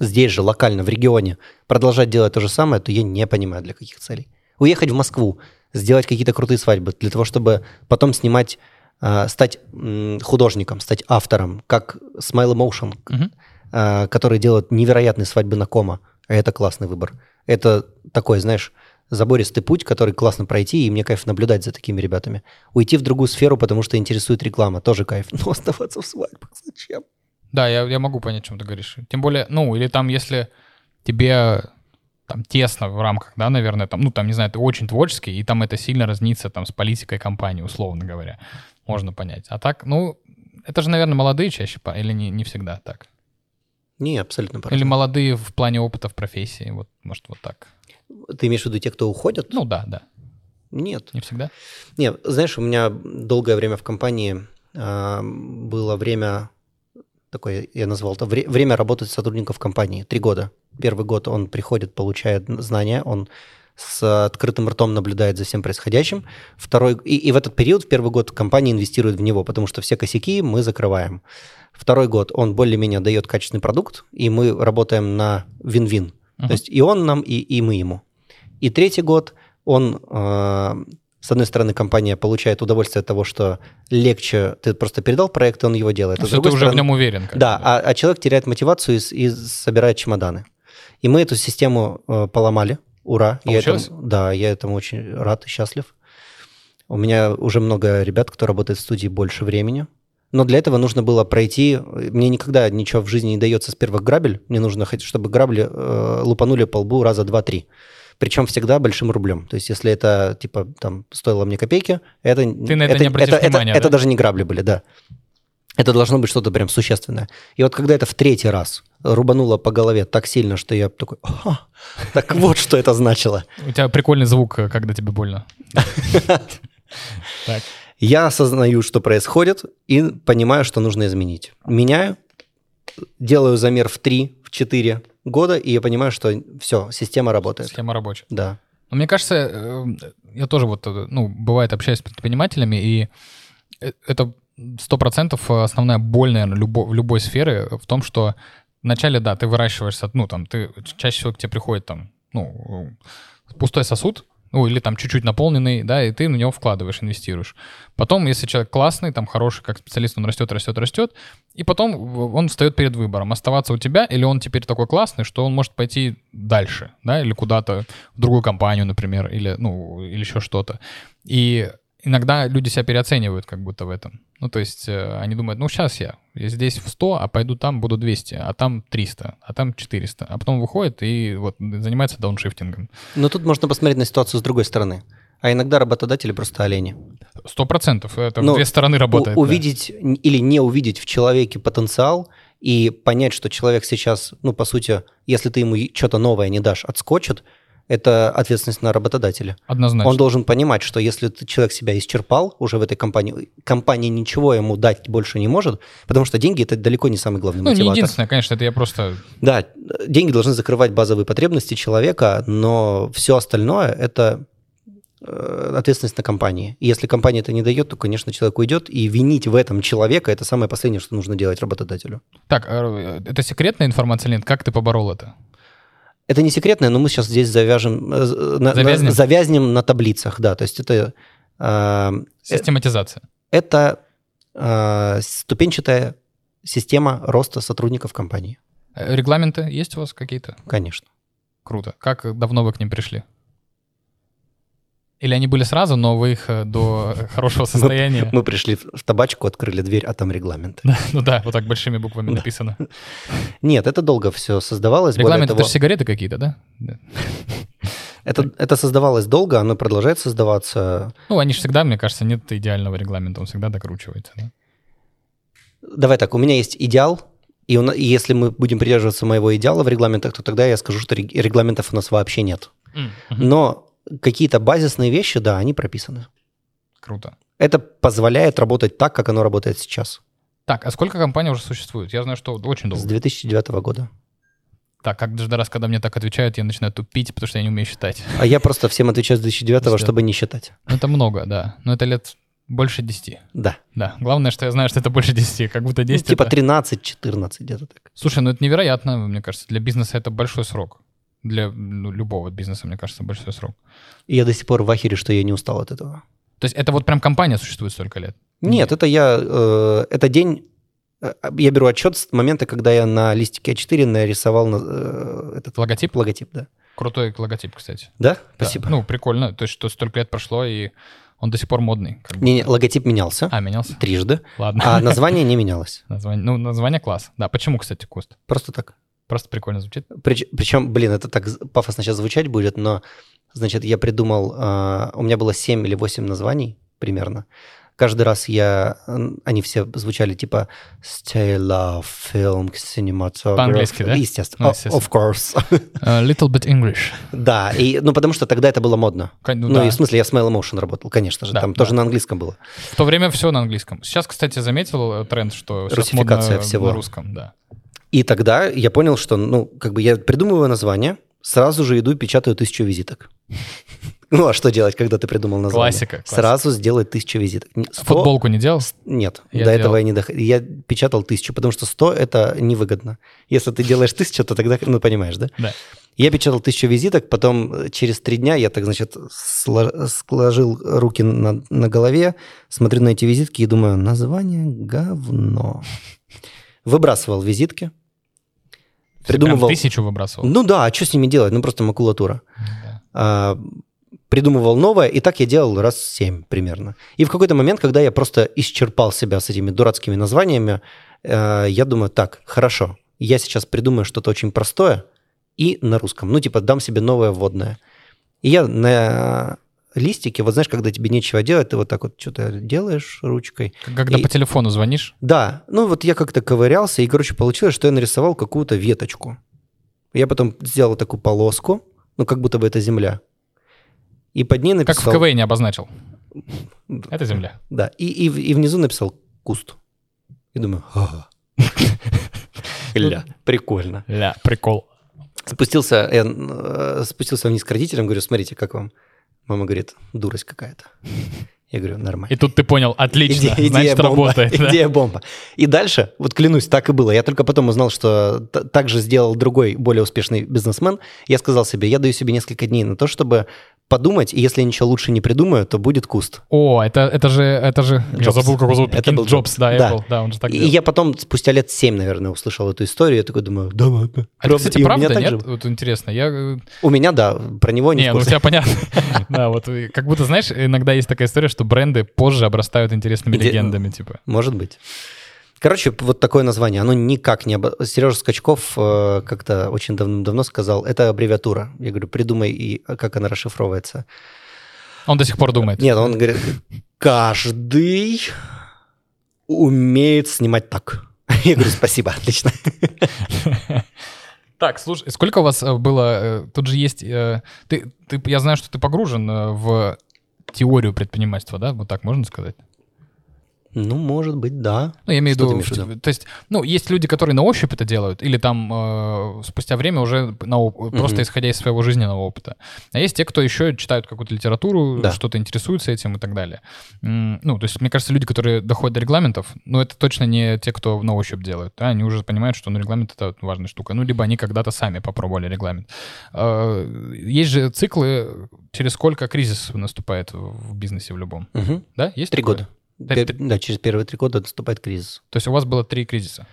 здесь же, локально, в регионе, продолжать делать то же самое, то я не понимаю, для каких целей. Уехать в Москву, сделать какие-то крутые свадьбы, для того, чтобы потом снимать, стать м, художником, стать автором, как Smile Emotion, Мгм. а, которые делают невероятные свадьбы на кома. Это классный выбор. Это такой, знаешь, забористый путь, который классно пройти, и мне кайф наблюдать за такими ребятами. Уйти в другую сферу, потому что интересует реклама, тоже кайф. Но оставаться в свадьбах зачем? Да, я, я могу понять, о чем ты говоришь. Тем более, ну, или там, если тебе там тесно в рамках, да, наверное, там, ну, там, не знаю, ты очень творческий, и там это сильно разнится там с политикой компании, условно говоря, можно понять. А так, ну, это же, наверное, молодые чаще, или не, не всегда так? Не, абсолютно Или правильно. молодые в плане опыта в профессии, вот, может, вот так. Ты имеешь в виду те, кто уходят? Ну, да, да, Нет. не всегда. Нет, знаешь, у меня долгое время в компании а, было время такое, я назвал это, вре- время работать сотрудников компании. Три года. Первый год он приходит, получает знания, он с открытым ртом наблюдает за всем происходящим. Второй, и, и в этот период, в первый год, компания инвестирует в него, потому что все косяки мы закрываем. Второй год он более-менее дает качественный продукт, и мы работаем на вин-вин. Мгм. То есть и он нам, и, и мы ему. И третий год он, э, с одной стороны, компания получает удовольствие от того, что легче, ты просто передал проект, и он его делает. Ну, А с всё, ты другой уже в стороны- нем уверен. да, а, а человек теряет мотивацию и, и собирает чемоданы. И мы эту систему э, поломали. Ура. Я этому- да, я этому очень рад и счастлив. У меня уже много ребят, кто работает в студии больше времени. Но для этого нужно было пройти... Мне никогда ничего в жизни не дается с первых грабель. Мне нужно, чтобы грабли э, лупанули по лбу раза два-три. Причем всегда большим рублем. То есть если это, типа, там, стоило мне копейки, это... Ты на это не обратишь это, внимания, это, да? это даже не грабли были, да. Это должно быть что-то прям существенное. И вот когда это в третий раз рубануло по голове так сильно, что я такой, «Ага, так вот что это значило. У тебя прикольный звук, когда тебе больно. Я осознаю, что происходит, и понимаю, что нужно изменить. Меняю, делаю замер в 3, в 4 года, и я понимаю, что все, система работает. Схема рабочая. Да. Но мне кажется, э, я тоже вот, э, ну, бывает общаюсь с предпринимателями, и э, это сто процентов основная боль, наверное, любо, любой сфере в том, что вначале, да, ты выращиваешься, ну, там, ты чаще всего к тебе приходит там, ну, пустой сосуд, ну, или там чуть-чуть наполненный, да, и ты на него вкладываешь, инвестируешь. Потом, если человек классный, там, хороший, как специалист, он растет, растет, растет, и потом он встает перед выбором, оставаться у тебя, или он теперь такой классный, что он может пойти дальше, да, или куда-то в другую компанию, например, или, ну, или еще что-то. И иногда люди себя переоценивают как будто в этом. Ну, то есть э, они думают, ну, сейчас я, здесь в 100, а пойду там буду 200, а там 300, а там 400. А потом выходит и вот занимается дауншифтингом. Но тут можно посмотреть на ситуацию с другой стороны. А иногда работодатели просто олени. Сто процентов. Это в Ну, две стороны работает. Да. увидеть н- или не увидеть в человеке потенциал и понять, что человек сейчас, ну, по сути, если ты ему что-то новое не дашь, отскочит, это ответственность на работодателя. Однозначно. Он должен понимать, что если человек себя исчерпал уже в этой компании, компания ничего ему дать больше не может, потому что деньги это далеко не самый главный Ну, мотиватор. единственное, конечно, это я просто... Да, деньги должны закрывать базовые потребности человека, но все остальное это э, ответственность на компании. И если компания это не дает, то, конечно, человек уйдет, и винить в этом человека – это самое последнее, что нужно делать работодателю. Так, э, это секретная информация, Лен? Как ты поборол это? Это не секретное, но мы сейчас здесь завяжем, э, з- на- на- Завязнем? завязнем на таблицах, да. То есть это, э, Систематизация. это э, ступенчатая система роста сотрудников компании. Э, Регламенты есть у вас какие-то? Конечно. Круто. Как давно вы к ним пришли? Или они были сразу, но вы их э, до хорошего состояния... Мы пришли в табачку, открыли дверь, а там регламент. Да, Ну да, вот так большими буквами Да. написано. Нет, это долго все создавалось. Регламент — это же сигареты какие-то, да? Это, это создавалось долго, оно продолжает создаваться. Ну, они же всегда, мне кажется, нет идеального регламента, он всегда докручивается. да? Давай так, у меня есть идеал, и, на- и если мы будем придерживаться моего идеала в регламентах, то тогда я скажу, что рег- регламентов у нас вообще нет. Мгм. Но какие-то базисные вещи, да, они прописаны. Круто. Это позволяет работать так, как оно работает сейчас. Так, а сколько компаний уже существует? Я знаю, что очень С долго. 2009 года. Так, как каждый раз, когда мне так отвечают, я начинаю тупить, потому что я не умею считать. А я просто всем отвечаю с 2009, Да. чтобы не считать. Ну, это много, да. Но это лет больше 10. Да. Да. Главное, что я знаю, что это больше 10. Как будто Ну, 10 типа это- 13-14 где-то так. Слушай, ну это невероятно, мне кажется. Для бизнеса это большой срок. Для ну, любого бизнеса, мне кажется, большой срок. И я до сих пор в ахере, что я не устал от этого. То есть это вот прям компания существует столько лет? Нет, это я... э, это день... э, Я беру отчет с момента, когда я на листике А4 нарисовал на- э, этот Логотип? логотип, да. Крутой логотип, кстати. Да? Да. Спасибо. Ну, прикольно. То есть, что столько лет прошло, и он до сих пор модный. Не, не, логотип менялся А, менялся? трижды, Ладно. а название не менялось. Название, ну, название класс. Да, почему, кстати, Куст? Просто так. Просто прикольно звучит. причем, блин, это так пафосно сейчас звучать будет, но, значит, я придумал, а, у меня было 7 или 8 названий примерно. Каждый раз я, они все звучали типа Stay Love, Film, Cinematography. По-английски, да? Естественно, Ну, естественно. of course. A little bit English. да, и, ну потому что тогда это было модно. Ну, Ну, да. и в смысле я с Mail Motion работал, конечно же, Да, там да. тоже на английском было. В то время все на английском. Сейчас, кстати, заметил э, тренд, что сейчас модно всего. на русском, да. И тогда я понял, что, ну, как бы я придумываю название, сразу же иду и печатаю тысячу визиток. Ну, а что делать, когда ты придумал название? Классика, классика. Сразу сделай тысячу визиток. Не- сто- Футболку не делал? Нет, Я до этого делал. я не доходил. Я печатал тысячу, потому что 100 это невыгодно. Если ты делаешь тысячу, то тогда, ну, понимаешь, да? Да. Я печатал тысячу визиток, потом э, через три дня я так, значит, сло- сложил руки на, на голове, смотрю на эти визитки и думаю, название говно. Выбрасывал визитки. Придумывал... Прям тысячу выбрасывал. Ну да, а что с ними делать? Ну просто макулатура. Да. А, придумывал новое, и так я делал раз семь примерно. И в какой-то момент, когда я просто исчерпал себя с этими дурацкими названиями, э, я думаю, так, хорошо, я сейчас придумаю что-то очень простое и на русском. Ну, типа, дам себе новое вводное. И я на листике, вот знаешь, когда тебе нечего делать, ты вот так вот что-то делаешь ручкой. Когда И- по телефону звонишь, Да, ну вот я как-то ковырялся, и, короче, получилось, что я нарисовал какую-то веточку. Я потом сделал такую полоску, ну, как будто бы это земля. И под ней как написал... в КВ не обозначил. Это земля. Да, и, и, и внизу написал куст. И думаю, ага. Ля, прикольно. Ля, прикол. Спустился, я, э, спустился вниз к родителям, говорю, смотрите, как вам? Мама говорит, дурость какая-то. Я говорю, нормально. И тут ты понял, отлично, Иде- значит, бомба, работает. да. Идея бомба. И дальше, вот клянусь, так и было. Я только потом узнал, что так же сделал другой, более успешный бизнесмен. Я сказал себе, я даю себе несколько дней на то, чтобы подумать, и если я ничего лучше не придумаю, то будет куст. О, это, это же, это же, я Джобс. забыл, как его зовут, Это был Джобс, да, Да. Apple, да, он же так И делал. я потом, спустя лет 7, наверное, услышал эту историю, я такой думаю, да ладно. А это, кстати, И правда, нет? же- Вот интересно, я... э, У меня, да, про него не Не, ну у тебя понятно. Да, вот э, как будто, знаешь, иногда есть такая история, что бренды позже обрастают интересными Иде- легендами, типа. Может быть. Короче, вот такое название. Оно никак не... обо- Сережа Скачков э, как-то очень давно сказал, это аббревиатура. Я говорю, придумай, и как она расшифровывается. Он до сих пор думает. Нет, он говорит, каждый умеет снимать так. Я говорю, спасибо, отлично. Так, слушай, сколько у вас э, было... э, Тут же есть... э, Ты, ты, я знаю, что ты погружен в теорию предпринимательства, да? Вот так можно сказать? Ну, может быть, да. Ну, я имею в Что виду, виду? то есть, ну, есть люди, которые на ощупь это делают, или там э, спустя время уже на оп- просто исходя из своего жизненного опыта. А есть те, кто еще читают какую-то литературу, Да. что-то интересуются этим и так далее. М, Ну, то есть, мне кажется, люди, которые доходят до регламентов, ну, это точно не те, кто на ощупь делают. да, Они уже понимают, что ну, регламент — это важная штука. Ну, либо они когда-то сами попробовали регламент. Э, Есть же циклы, через сколько кризис наступает в бизнесе в любом. Мгм. Да? Есть Три такое? года. Да, Пер- Да, через первые три года наступает кризис. То есть у вас было три кризиса.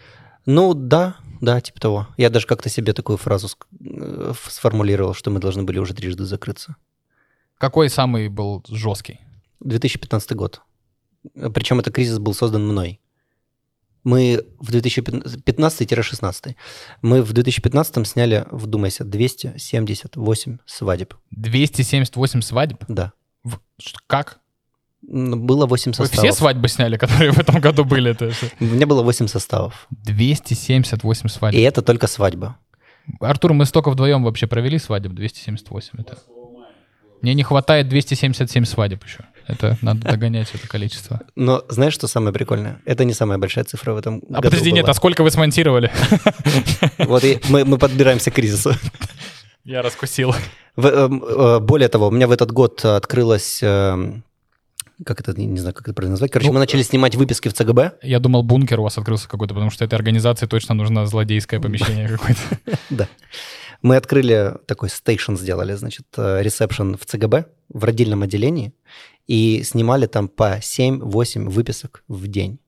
Ну, да, да, типа того. Я даже как-то себе такую фразу э, сформулировал, что мы должны были уже трижды закрыться. Какой самый был жесткий? 2015 год. Причем этот кризис был создан мной. Мы в 2015-16. Мы в 2015 сняли, вдумайся, 278 свадеб. 278 свадеб? Да. В- Как? Было 8 Вы составов. все свадьбы сняли, которые в этом году были? У меня было 8 составов. 278 свадеб. И это только свадьба. Артур, мы столько вдвоем вообще провели свадеб, 278 это. Мне не хватает 277 свадеб еще. Это надо догонять это количество. Но знаешь, что самое прикольное? Это не самая большая цифра в этом году А подожди, нет, была. а сколько вы смонтировали? Вот и мы, мы подбираемся к кризису. Я раскусил. Эм, э, более того, у меня в этот год открылась... Как это, не знаю, как это правильно назвать. Короче, Ну, мы начали снимать выписки в ЦГБ. Я думал, бункер у вас открылся какой-то, потому что этой организации точно нужно злодейское помещение какое-то. Да. Мы открыли такой стейшн, сделали, значит, э, ресепшн в ЦГБ, в родильном отделении, и снимали там по 7-8 выписок в день.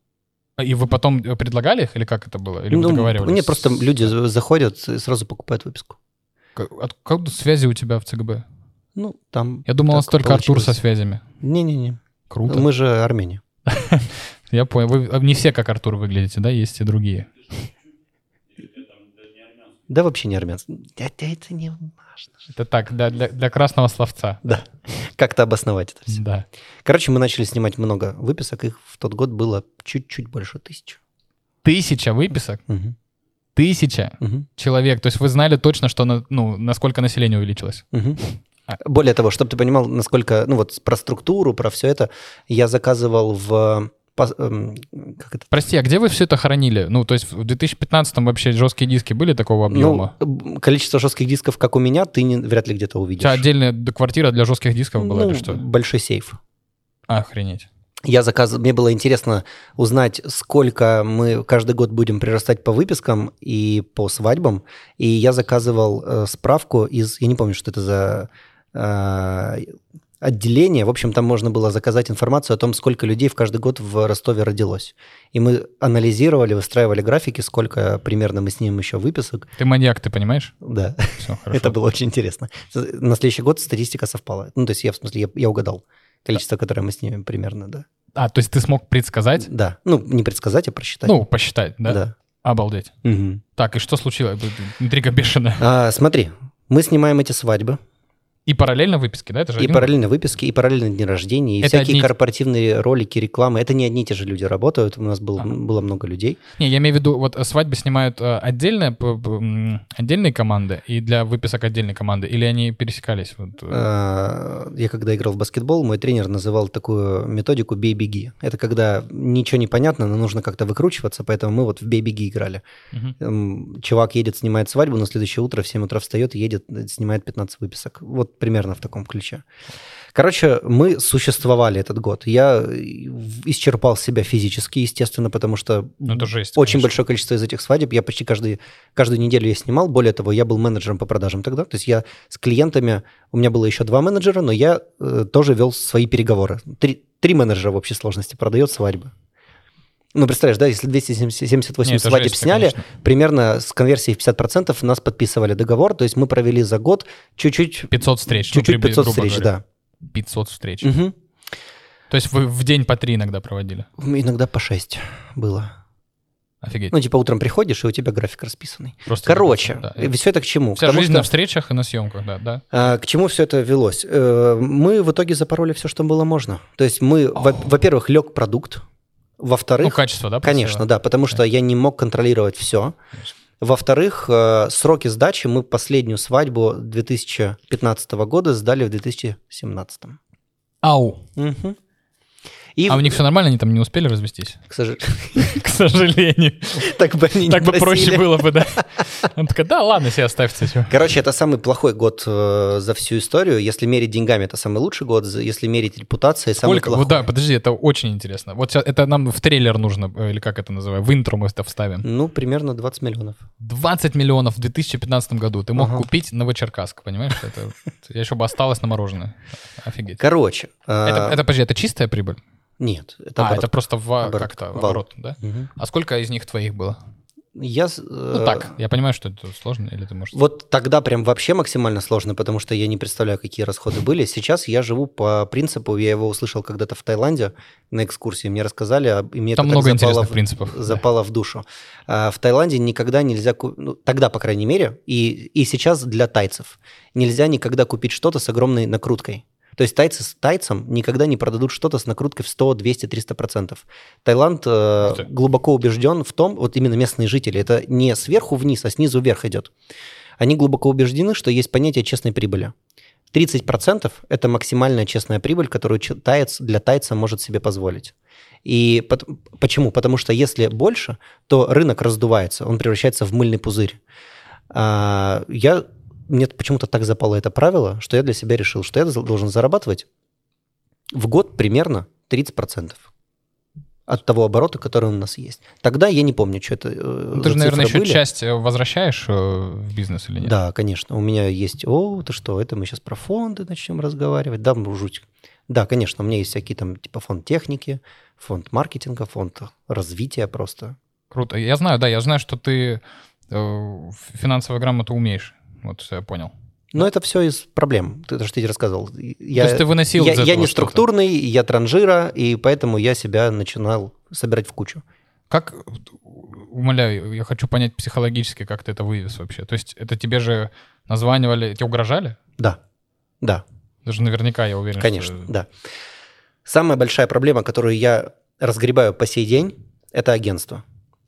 И вы потом э, предлагали их, или как это было? Или вы договаривались? мне просто люди за- заходят и сразу покупают выписку. Как- Откуда связи у тебя в ЦГБ? Ну, там... Я думал, у нас только Артур со связями. Не-не-не. Круто. Мы же Армения. Я понял. Вы а, не все как Артур выглядите, да? Есть и другие. Да вообще не армянский. Это, это не важно. Это так, для, для, для красного словца. Да. Как-то обосновать это все. Да. Короче, мы начали снимать много выписок. Их в тот год было чуть-чуть больше тысячи. Тысяча выписок. Мгм. Тысяча Мгм. человек. То есть вы знали точно, что на- ну, насколько население увеличилось. Мгм. Более того, чтобы ты понимал, насколько, ну вот про структуру, про все это, я заказывал в... эм, Как это? Прости, а где вы все это хоронили? Ну, то есть в 2015 вообще жесткие диски были такого объема? Ну, количество жестких дисков, как у меня, ты не, вряд ли где-то У увидишь. тебя отдельная квартира для жестких дисков была Ну, или что? Большой сейф. Охренеть. Я заказывал, мне было интересно узнать, сколько мы каждый год будем прирастать по выпискам и по свадьбам. И я заказывал э, справку из, я не помню, что это за отделение. В общем, там можно было заказать информацию о том, сколько людей в каждый год в Ростове родилось. И мы анализировали, выстраивали графики, сколько примерно мы снимем еще выписок. Ты маньяк, ты понимаешь? Да, Все, это было очень интересно. На следующий год статистика совпала. Ну, то есть я, в смысле, я, я угадал количество, которое мы снимем примерно, да. А, то есть ты смог предсказать? Да. Ну, не предсказать, а просчитать. Ну, посчитать, да? да. Обалдеть. Мгм. Так, и что случилось? Интрига бешеная. А, смотри, мы снимаем эти свадьбы, И параллельно выписки, да? Это же и один- параллельно выписки, и параллельно дни рождения, и Это всякие одни- корпоративные ролики, рекламы. Это не одни и те же люди работают. У нас был, Ага. было много людей. Не, я имею в виду, вот свадьбы снимают э, м, отдельные команды и для выписок отдельной команды, или они пересекались? Вот, э, А, Я когда играл в баскетбол, мой тренер называл такую методику «бей-беги». Это когда ничего не понятно, но нужно как-то выкручиваться, поэтому мы вот в «бей-беги» играли. Эм, Чувак едет, снимает свадьбу, на следующее утро в 7 утра встает и едет, снимает 15 выписок. Вот примерно в таком ключе. Короче, мы существовали этот год. Я исчерпал себя физически, естественно, потому что Ну, жесть, очень конечно. большое количество из этих свадеб. Я почти каждый, каждую неделю я снимал. Более того, я был менеджером по продажам тогда. То есть я с клиентами... У меня было еще два менеджера, но я э, тоже вел свои переговоры. Три, три менеджера в общей сложности продает свадьбы. Ну, представляешь, да, если 278 Не, это свадеб жесть, сняли, конечно. примерно с конверсией в 50% нас подписывали договор, то есть мы провели за год чуть-чуть, 500 встреч. ну, чуть-чуть при- 500 грубо встреч, говоря. да. 500 встреч. Мгм. То есть вы в день по три иногда проводили? Иногда по 6 было. Офигеть. Ну, типа утром приходишь, и у тебя график расписанный. Просто Короче, да. все это к чему? Вся К тому, жизнь что- на встречах и на съемках, да, да. А, К чему все это велось? Э, Мы в итоге запороли все, что было можно. То есть мы, во- во-первых, лег продукт. Во-вторых, Ну, качество, да? конечно, просило? да, потому что я не мог контролировать все. Конечно. Во-вторых, э, сроки сдачи мы последнюю свадьбу 2015 года сдали в 2017. Ау. Мгм. И, А у них все нормально, они там не успели развестись? к сожалению, К сожалению. так бы они Так бы проще было бы, да? Она такая, да, ладно, себе оставьте. чё». Короче, это самый плохой год э, за всю историю. Если мерить деньгами, это самый лучший год. Если мерить репутацией, самый Сколько? плохой. Да, подожди, это очень интересно. Вот сейчас это нам в трейлер нужно, э, или как это называем, в интро мы это вставим. Ну, примерно 20 миллионов. 20 миллионов в 2015 году ты мог купить Новочеркасск, понимаешь? Это, я еще бы осталось на мороженое. Офигеть. Короче. э, это, подожди, это чистая прибыль? Нет, это а, оборот. это просто в, Оборот. как-то в Вал. оборот, да? Мгм. А сколько из них твоих было? Я... Ну э, так, я понимаю, что это сложно, или ты можешь... Вот тогда прям вообще максимально сложно, потому что я не представляю, какие расходы были. Сейчас я живу по принципу, я его услышал когда-то в Таиланде на экскурсии, мне рассказали, а- и мне Там это так много запало интересных в- принципов. запало в душу. А, В Таиланде никогда нельзя, ну, тогда, по крайней мере, и, и сейчас для тайцев, нельзя никогда купить что-то с огромной накруткой. То есть тайцы с тайцам никогда не продадут что-то с накруткой в 100, 200, 300 процентов. Таиланд э, глубоко убежден в том, вот именно местные жители, это не сверху вниз, а снизу вверх идет. Они глубоко убеждены, что есть понятие честной прибыли. 30% – это максимальная честная прибыль, которую таец для тайца может себе позволить. И пот- почему? Потому что если больше, то рынок раздувается, он превращается в мыльный пузырь. А, я, мне почему-то так запало это правило, что я для себя решил, что я должен зарабатывать в год примерно 30% от того оборота, который у нас есть. Тогда я не помню, что это э, Ну, ты же, наверное, еще были. часть э, возвращаешь э, в бизнес или нет? Да, конечно. У меня есть, о, ты что, это мы сейчас про фонды начнем разговаривать. Да, жуть. Да, конечно, у меня есть всякие там типа фонд техники, фонд маркетинга, фонд развития просто. Круто. Я знаю, да, я знаю, что ты финансовую грамоту умеешь. Вот что я понял. Но это все из проблем. То, что я тебе рассказывал. Я, То есть ты выносил я, из я не структурный, я транжира, и поэтому я себя начинал собирать в кучу. Как, умоляю, я хочу понять психологически, как ты это вывез вообще. То есть это тебе же названивали, тебе угрожали? Да, да. Даже наверняка, я уверен, Конечно, что... да. Самая большая проблема, которую я разгребаю по сей день, это агентство.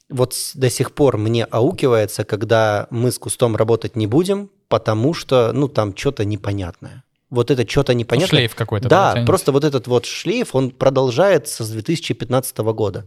Вот до сих пор мне аукивается, когда мы с кустом работать не будем, потому что, ну, там что-то непонятное. Вот это что-то Ну, непонятное. шлейф какой-то. Да, тянется? просто вот этот вот шлейф, он продолжается с 2015 года.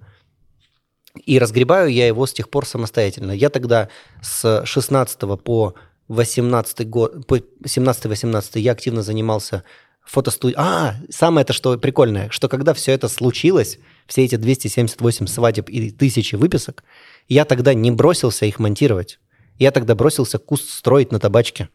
И разгребаю я его с тех пор самостоятельно. Я тогда с 16 по 18 год, по 17-18 я активно занимался фотостудией. А, самое это что прикольное, что когда все это случилось, все эти 278 свадеб и тысячи выписок, я тогда не бросился их монтировать. Я тогда бросился куст строить на табачке.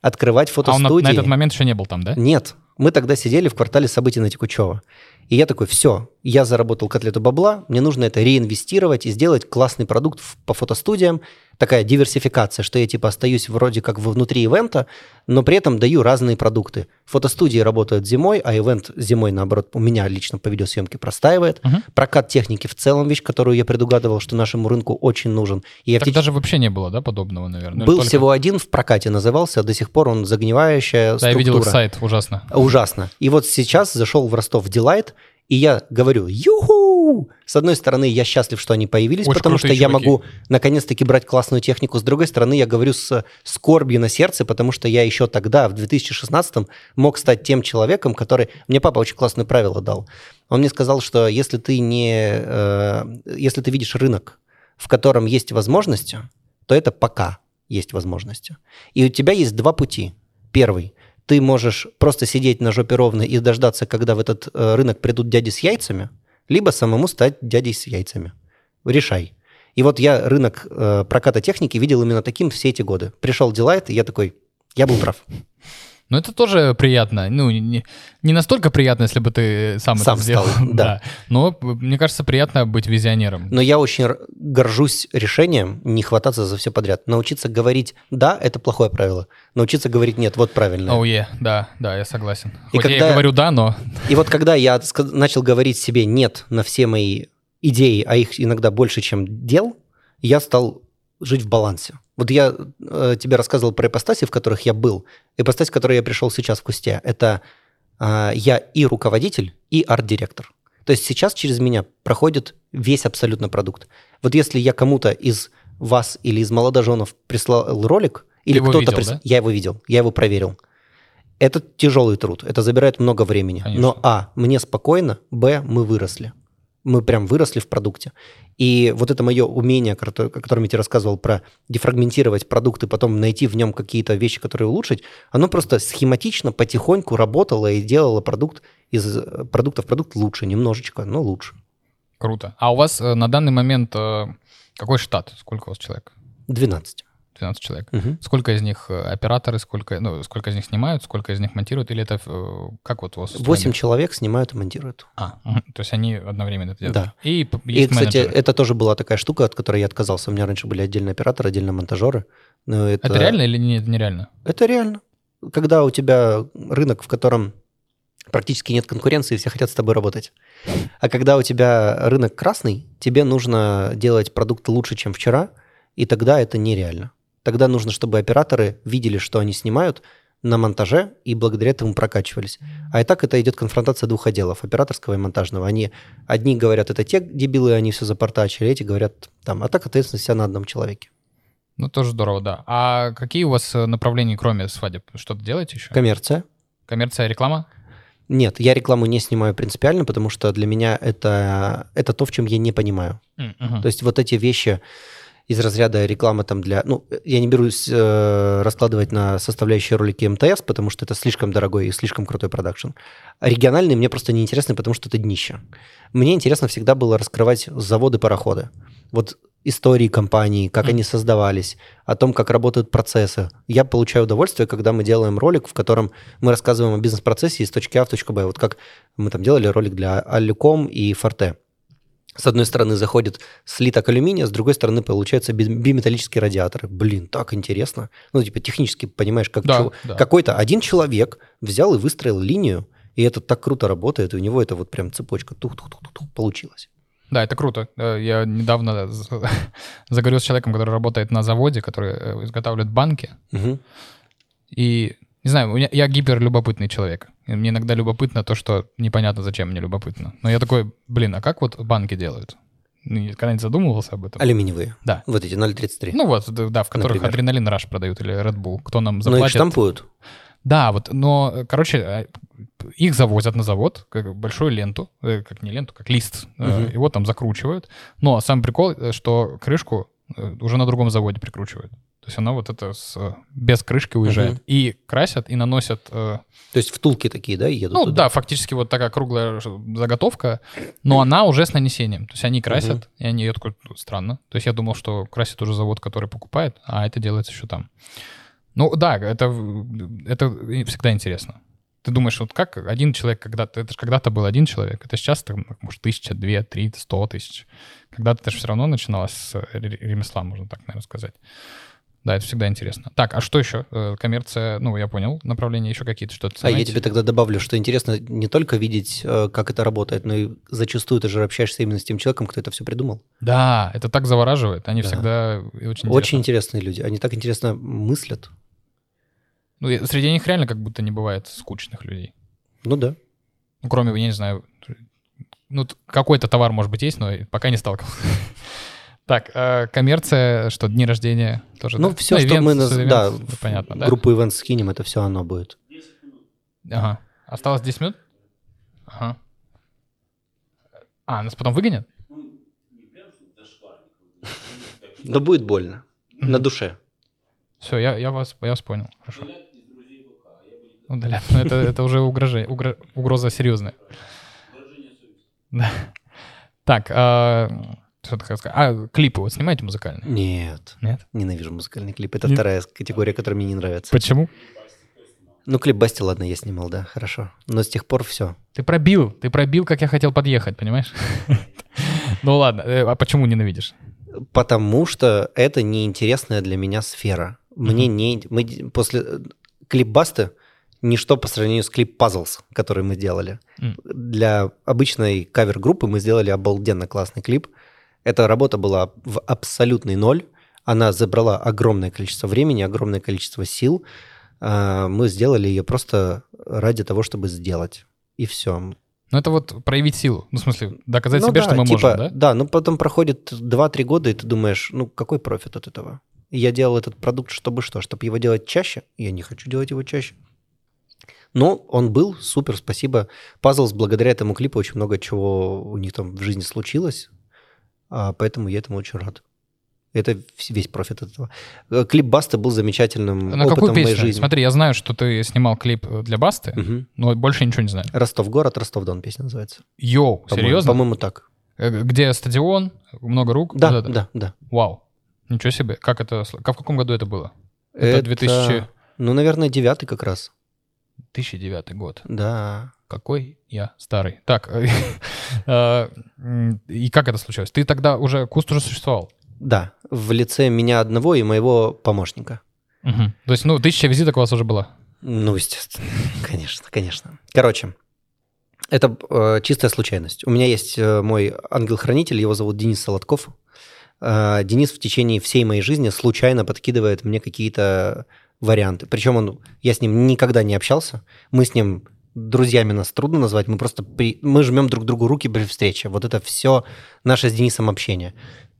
Открывать А он на, фотостудии. на этот момент еще не был там, да? Нет, мы тогда сидели в квартале событий на Текучева. И я такой, все, я заработал котлету бабла, мне нужно это реинвестировать и сделать классный продукт по фотостудиям. Такая диверсификация, что я типа остаюсь вроде как внутри ивента, но при этом даю разные продукты. Фотостудии работают зимой, а ивент зимой, наоборот, у меня лично по видеосъемке простаивает. Мгм. Прокат техники в целом вещь, которую я предугадывал, что нашему рынку очень нужен. И я Так даже вообще не было, да, подобного, наверное? Был только- всего один в прокате, назывался, до сих пор он загнивающая Да, я видел структура. сайт, ужасно. Ужасно. И вот сейчас зашел в Ростов Delight, и я говорю, юху! С одной стороны, я счастлив, что они появились, Очень потому что крутые я чуваки. могу наконец-таки брать классную технику. С другой стороны, я говорю с скорбью на сердце, потому что я еще тогда, в 2016 мог стать тем человеком, который... Мне папа очень классное правило дал. Он мне сказал, что если ты не... э, если ты видишь рынок, в котором есть возможности, то это пока есть возможности. И у тебя есть два пути. Первый – ты можешь просто сидеть на жопе ровно и дождаться, когда в этот э, рынок придут дяди с яйцами, либо самому стать дядей с яйцами. Решай. И вот я рынок э, проката техники видел именно таким все эти годы. Пришел Дилайт, и я такой, я был прав. Но это тоже приятно. Ну, не, не настолько приятно, если бы ты сам, Сам это сделал. стал, да. Но мне кажется, приятно быть визионером. Но я очень горжусь решением не хвататься за все подряд. Научиться говорить «да» — это плохое правило. Научиться говорить «нет» — вот правильное. Оу, е, да, да, я согласен. И Хоть я когда- и говорю да, но... И вот когда я начал говорить себе «нет» на все мои идеи, а их иногда больше, чем дел, я стал жить в балансе. Вот я э, тебе рассказывал про ипостаси, в которых я был. Ипостась, в которой я пришел сейчас в Кусте, это э, я и руководитель, и арт-директор. То есть сейчас через меня проходит весь абсолютно продукт. Вот если я кому-то из вас или из молодоженов прислал ролик, или кто-то прис- да? я его видел, я его проверил. Это тяжелый труд, это забирает много времени. Конечно. Но а, мне спокойно, б, мы выросли. Мы прям выросли в продукте. И вот это мое умение, о кото- о котором я тебе рассказывал, про дефрагментировать продукт и потом найти в нем какие-то вещи, которые улучшить, оно просто схематично, потихоньку работало и делало продукт из продукта в продукт лучше, немножечко, но лучше. Круто. А у вас э, на данный момент э, какой штат? Сколько у вас человек? 12. 12 человек. Мгм. Сколько из них э, операторы, сколько, ну, сколько из них снимают, сколько из них монтируют, или это э, как вот у вас? устроено? 8 человек снимают и монтируют. А, мгм. то есть они одновременно это делают. Да. И, И, кстати, это тоже была такая штука, от которой я отказался. У меня раньше были отдельные операторы, отдельно монтажеры. Но это, это... реально или не, нереально? Это реально. Когда у тебя рынок, в котором практически нет конкуренции, все хотят с тобой работать. А когда у тебя рынок красный, тебе нужно делать продукт лучше, чем вчера, и тогда это нереально. Тогда нужно, чтобы операторы видели, что они снимают на монтаже, и благодаря этому прокачивались. А и так это идет конфронтация двух отделов, операторского и монтажного. Они, одни говорят, это те дебилы, они все запортачили, эти говорят, там, а так ответственность вся на одном человеке. Ну, тоже здорово, да. А какие у вас э, направления, кроме свадеб? Что-то делаете еще? Коммерция. Коммерция, реклама? Нет, я рекламу не снимаю принципиально, потому что для меня это, это то, в чем я не понимаю. Мгм. То есть вот эти вещи из разряда рекламы там для... Ну, я не берусь э, раскладывать на составляющие ролики МТС, потому что это слишком дорогой и слишком крутой продакшн. А региональные мне просто не интересны, потому что это днище. Мне интересно всегда было раскрывать заводы-пароходы. Вот истории компаний, как они создавались, о том, как работают процессы. Я получаю удовольствие, когда мы делаем ролик, в котором мы рассказываем о бизнес-процессе из точки А в точку Б. Вот как мы там делали ролик для Алюком и Форте. С одной стороны заходит слиток алюминия, с другой стороны получаются би- биметаллические радиаторы. Блин, так интересно. Ну, типа технически понимаешь, как Да, чего- да. какой-то один человек взял и выстроил линию, и это так круто работает, и у него это вот прям цепочка тух-тух-тух-тух получилось. Да, это круто. Э, Я недавно заговорил с человеком, который работает на заводе, который э, изготавливает банки. Мгм. И, не знаю, меня- я гиперлюбопытный человек. Мне иногда любопытно то, что непонятно, зачем мне любопытно. Но я такой, блин, а как вот банки делают? Ну, Когда-нибудь задумывался об этом? Алюминиевые. Да. Вот эти 0,33. Ну вот, да, в которых Например. адреналин раш продают или Red Bull. Кто нам Но их заплатит? штампуют. Да, вот, но, короче, э, их завозят на завод, как большую ленту, э, как не ленту, как лист, Мгм. его там закручивают. Но сам прикол, э, что крышку уже на другом заводе прикручивают. То есть она вот это с, э, без крышки уезжает. Мгм. И красят, и наносят... э, То есть втулки такие, да, едут ну туда? да, фактически вот такая круглая заготовка, но она уже с нанесением. То есть они красят, и они... Я такой, «Ну, странно. То есть я думал, что красит уже завод, который покупает, а это делается еще там. Ну да, это, это всегда интересно. Ты думаешь, вот как один человек когда-то... Это же когда-то был один человек, это сейчас, там, может, тысяча, две, три, сто тысяч. Когда-то это же все равно начиналось с ре- ремесла, можно так, наверное, сказать. Да, это всегда интересно. Так, а что еще? Э, Коммерция, ну, я понял, направления еще какие-то, что-то А я тебе тогда добавлю, что интересно не только видеть, э, как это работает, но и зачастую ты же общаешься именно с тем человеком, кто это все придумал. Да, это так завораживает. Они Да. всегда очень Очень интересно. интересные люди. Они так интересно мыслят. Ну, среди них реально как будто не бывает скучных людей. Ну да. Ну, кроме, я не знаю, ну, какой-то товар, может быть, есть, но пока не сталкивался. Так, э, коммерция, что, дни рождения тоже? Ну, да? все, что ивент, мы... наз- ивент, да, понятно, да? группу ивент скинем, это все оно будет. Ага. Осталось 10 минут? Ага. А, нас потом выгонят? Но будет больно. На душе. Все, я, я, вас, я вас понял. Хорошо. Удалят. Ну, это, это уже угрожение, угро- угроза серьезная. Да. Так, а, что ты хотел сказать? А, клипы вот снимаете музыкальные? Нет. Нет? Ненавижу музыкальный клип. Это Не- вторая категория, которая мне не нравится. Почему? Ну, клип Басти, ладно, я снимал, да, хорошо. Но с тех пор все. Ты пробил, ты пробил, как я хотел подъехать, понимаешь? Ну ладно, э, а почему ненавидишь? Потому что это неинтересная для меня сфера. Мне не... Мы после... э, Клип Басты ничто по сравнению с клип Puzzles, который мы делали. М. Для обычной кавер-группы мы сделали обалденно классный клип. Эта работа была в абсолютный ноль. Она забрала огромное количество времени, огромное количество сил. А, Мы сделали ее просто ради того, чтобы сделать. И все. Ну это вот проявить силу, ну в смысле доказать Ну себе, да, что мы типа, можем, да? Да, ну потом проходит 2-3 года, и ты думаешь, ну какой профит от этого? Я делал этот продукт, чтобы что? Чтобы его делать чаще? Я не хочу делать его чаще. Но он был, супер, спасибо. Пазлс, благодаря этому клипу очень много чего у них там в жизни случилось, а, поэтому я этому очень рад. Это весь профит этого. Э, Клип Баста был замечательным На опытом какую в моей песню? жизни. Смотри, я знаю, что ты снимал клип для Басты, Мгм. но больше ничего не знаю. Ростов-город, Ростов-Дон песня называется. Йоу, По-моему. серьезно? По-моему, так. Э, Где стадион, много рук? Да, Вот это? да, да. Вау. Ничего себе. Как это... Как, в каком году это было? Это 2000... Ну, наверное, девятый как раз. 2009 год. Да. Какой я старый. Так, э, и как это случилось? Ты тогда уже, Куст уже существовал? Да, в лице меня одного и моего помощника. То есть, ну, тысяча визиток у вас уже была? Ну, естественно. Конечно, конечно. Короче, это э, чистая случайность. У меня есть э, мой ангел-хранитель, его зовут Денис Солодков. Э, Денис в течение всей моей жизни случайно подкидывает мне какие-то варианты. Причем он, я с ним никогда не общался. Мы с ним друзьями нас трудно назвать. Мы просто при- мы жмем друг другу руки при встрече. Вот это все наше с Денисом общение.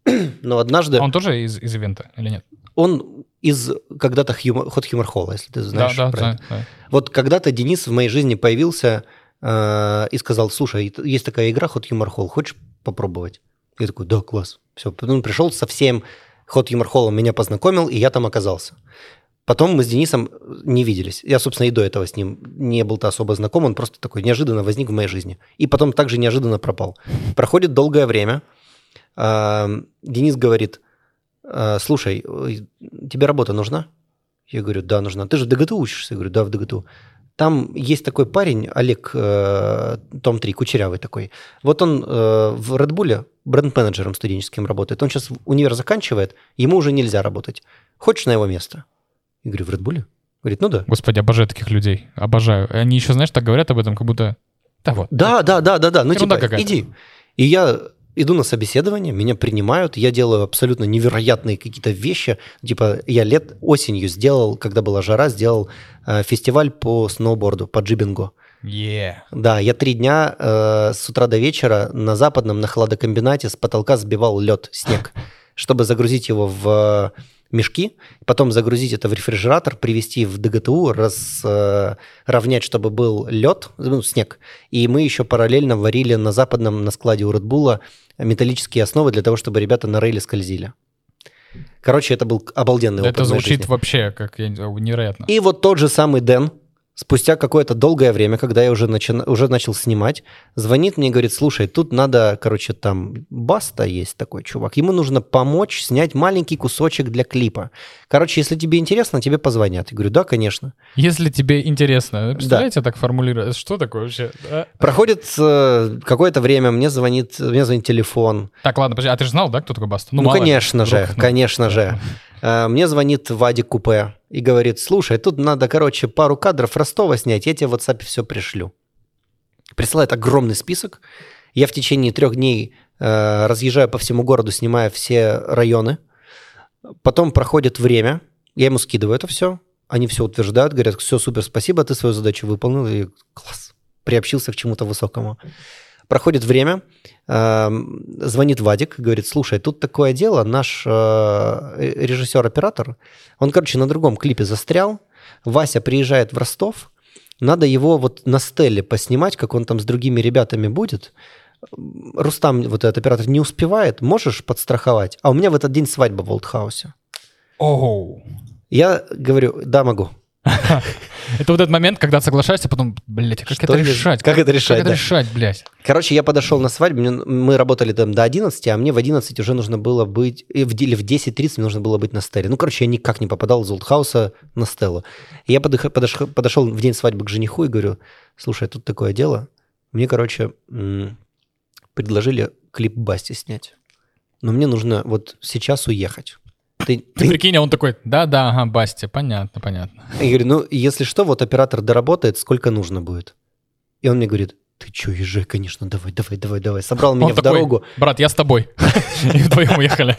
Но однажды Он тоже из, из ивента или нет? он из когда-то Хьюма- Hot Humor Hall, если ты знаешь. да, да, про знаю, это. знаю. Вот когда-то Денис в моей жизни появился э, и сказал, слушай, есть такая игра Hot Humor Hall, хочешь попробовать? Я такой, да, класс. Все, он пришел со всем Hot Humor Hall, меня познакомил, и я там оказался. Потом мы с Денисом не виделись. Я, собственно, и до этого с ним не был-то особо знаком. Он просто такой неожиданно возник в моей жизни. И потом также неожиданно пропал. Проходит долгое время. А, Денис говорит, «А, слушай, тебе работа нужна? Я говорю, да, нужна. Ты же в ДГТУ учишься? Я говорю, да, в ДГТУ. Там есть такой парень, Олег э, Том 3, кучерявый такой. Вот он э, в Bull бренд-менеджером студенческим работает. Он сейчас универ заканчивает, ему уже нельзя работать. Хочешь на его место? Я говорю, в Bull? Говорит, ну да. Господи, обожаю таких людей. Обожаю. Они еще, знаешь, так говорят об этом, как будто... Да вот. Да, да, да, да, да. Ну, Ерунда типа, иди. И я иду на собеседование, меня принимают, я делаю абсолютно невероятные какие-то вещи. Типа, я лет осенью сделал, когда была жара, сделал э, фестиваль по сноуборду, по джибингу. Е. Да, я три дня э, с утра до вечера на западном, на хладокомбинате с потолка сбивал лед, снег, чтобы загрузить его в э, мешки, потом загрузить это в рефрижератор, привезти в ДГТУ, раз, э, чтобы был лед, ну, снег. И мы еще параллельно варили на западном, на складе у Редбула металлические основы для того, чтобы ребята на рейле скользили. Короче, это был обалденный опыт Это звучит жизни. вообще как я не знаю, невероятно. И вот тот же самый Дэн, спустя какое-то долгое время, когда я уже, начи- уже начал снимать, звонит мне и говорит, слушай, тут надо, короче, там Баста есть такой чувак, ему нужно помочь снять маленький кусочек для клипа. Короче, если тебе интересно, тебе позвонят. Я говорю, да, конечно. Если тебе интересно, представляете, так формулировать, что такое вообще? Да? Проходит э, какое-то время, мне звонит, мне звонит телефон. Так, ладно, подожди, а ты же знал, да, кто такой Баста? Ну, ли, конечно же, вдруг, ну, конечно же. Э, Мне звонит Вадик Купе и говорит, слушай, тут надо, короче, пару кадров Ростова снять, я тебе в WhatsApp все пришлю. Присылает огромный список. Я в течение трех дней э, разъезжаю по всему городу, снимая все районы. Потом проходит время, я ему скидываю это все. Они все утверждают, говорят, все, супер, спасибо, ты свою задачу выполнил. И класс, приобщился к чему-то высокому. Проходит время, эм, звонит Вадик, говорит, слушай, тут такое дело, наш э, режиссер-оператор, он, короче, на другом клипе застрял, Вася приезжает в Ростов, надо его вот на стеле поснимать, как он там с другими ребятами будет. Рустам, вот этот оператор, не успевает, можешь подстраховать? А у меня в этот день свадьба в Олдхаусе. Оу. Я говорю, да, могу. Это вот этот момент, когда соглашаешься, потом, блядь, а как это решать? как это решать, Как это решать, блядь? Короче, я подошел на свадьбу, мы работали там до 11, а мне в 11 уже нужно было быть, де- или в 10.30 мне нужно было быть на стеле. Ну, короче, я никак не попадал из Олдхауса на стелу. Я подошел в день свадьбы к жениху и говорю, слушай, тут такое дело. Мне, короче, предложили клип Басти снять. Но мне нужно вот сейчас уехать. Ты, Ты прикинь, а он такой, да-да, ага, Басти, понятно, понятно. Я говорю, ну, если что, вот оператор доработает, сколько нужно будет. И он мне говорит, ты что, езжай, конечно, давай, давай, давай, давай. Собрал меня Он в такой, дорогу. брат, я с тобой. И вдвоем уехали.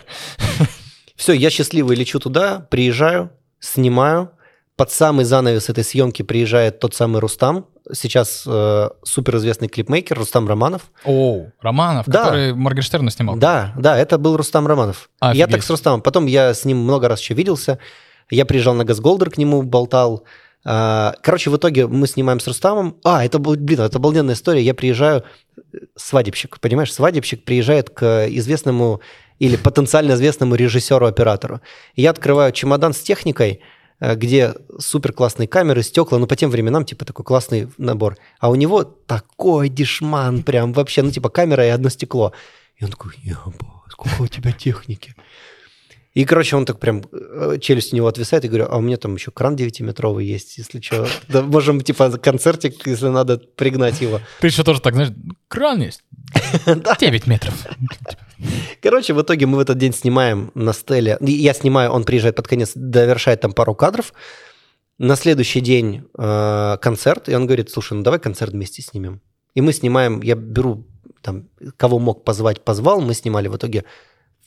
Все, я счастливый лечу туда, приезжаю, снимаю. Под самый занавес этой съемки приезжает тот самый Рустам, сейчас э, суперизвестный клипмейкер Рустам Романов. Оу, Романов, Да. который Моргенштерна снимал. Да, да, это был Рустам Романов. Я Офигеть. так с Рустамом. Потом я с ним много раз еще виделся. Я приезжал на Газголдер, к нему болтал. А, Короче, в итоге мы снимаем с Рустамом. А, это, был- блин, это обалденная история. Я приезжаю, э, свадебщик, понимаешь, свадебщик приезжает к известному или потенциально известному режиссеру-оператору. Я открываю чемодан с техникой, где супер классные камеры, стекла, ну, по тем временам, типа, такой классный набор. А у него такой дешман, прям вообще, ну, типа, камера и одно стекло. И он такой, ебать, сколько у тебя техники. И, короче, он так прям, э, челюсть у него отвисает, и говорю, а у меня там еще кран 9-метровый есть, если что. Да можем, типа, концертик, если надо, пригнать его. Ты еще тоже так, знаешь, кран есть. 9 метров. Короче, в итоге мы в этот день снимаем на стеле. Я снимаю, он приезжает под конец, довершает там пару кадров. На следующий день э, концерт, и он говорит, слушай, ну давай концерт вместе снимем. И мы снимаем, я беру там, кого мог позвать, позвал, мы снимали в итоге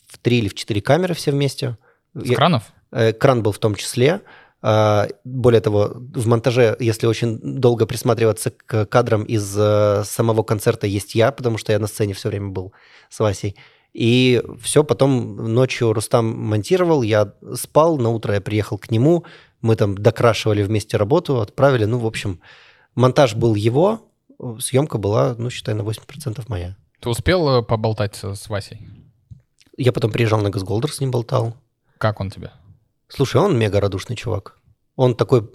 в три или в четыре камеры все вместе. С Я- кранов? Э, Кран был в том числе. А, Более того, в монтаже, если очень долго присматриваться к кадрам из э, самого концерта, есть я, потому что я на сцене все время был с Васей. И все, потом ночью Рустам монтировал, я спал, на утро я приехал к нему, мы там докрашивали вместе работу, отправили. Ну, в общем, монтаж был его, съемка была, ну, считай, на 80% моя. Ты успел э, поболтать с с Васей? Я потом приезжал на Газголдер, с ним болтал. Как он тебе? Слушай, он мега радушный чувак. Он такой,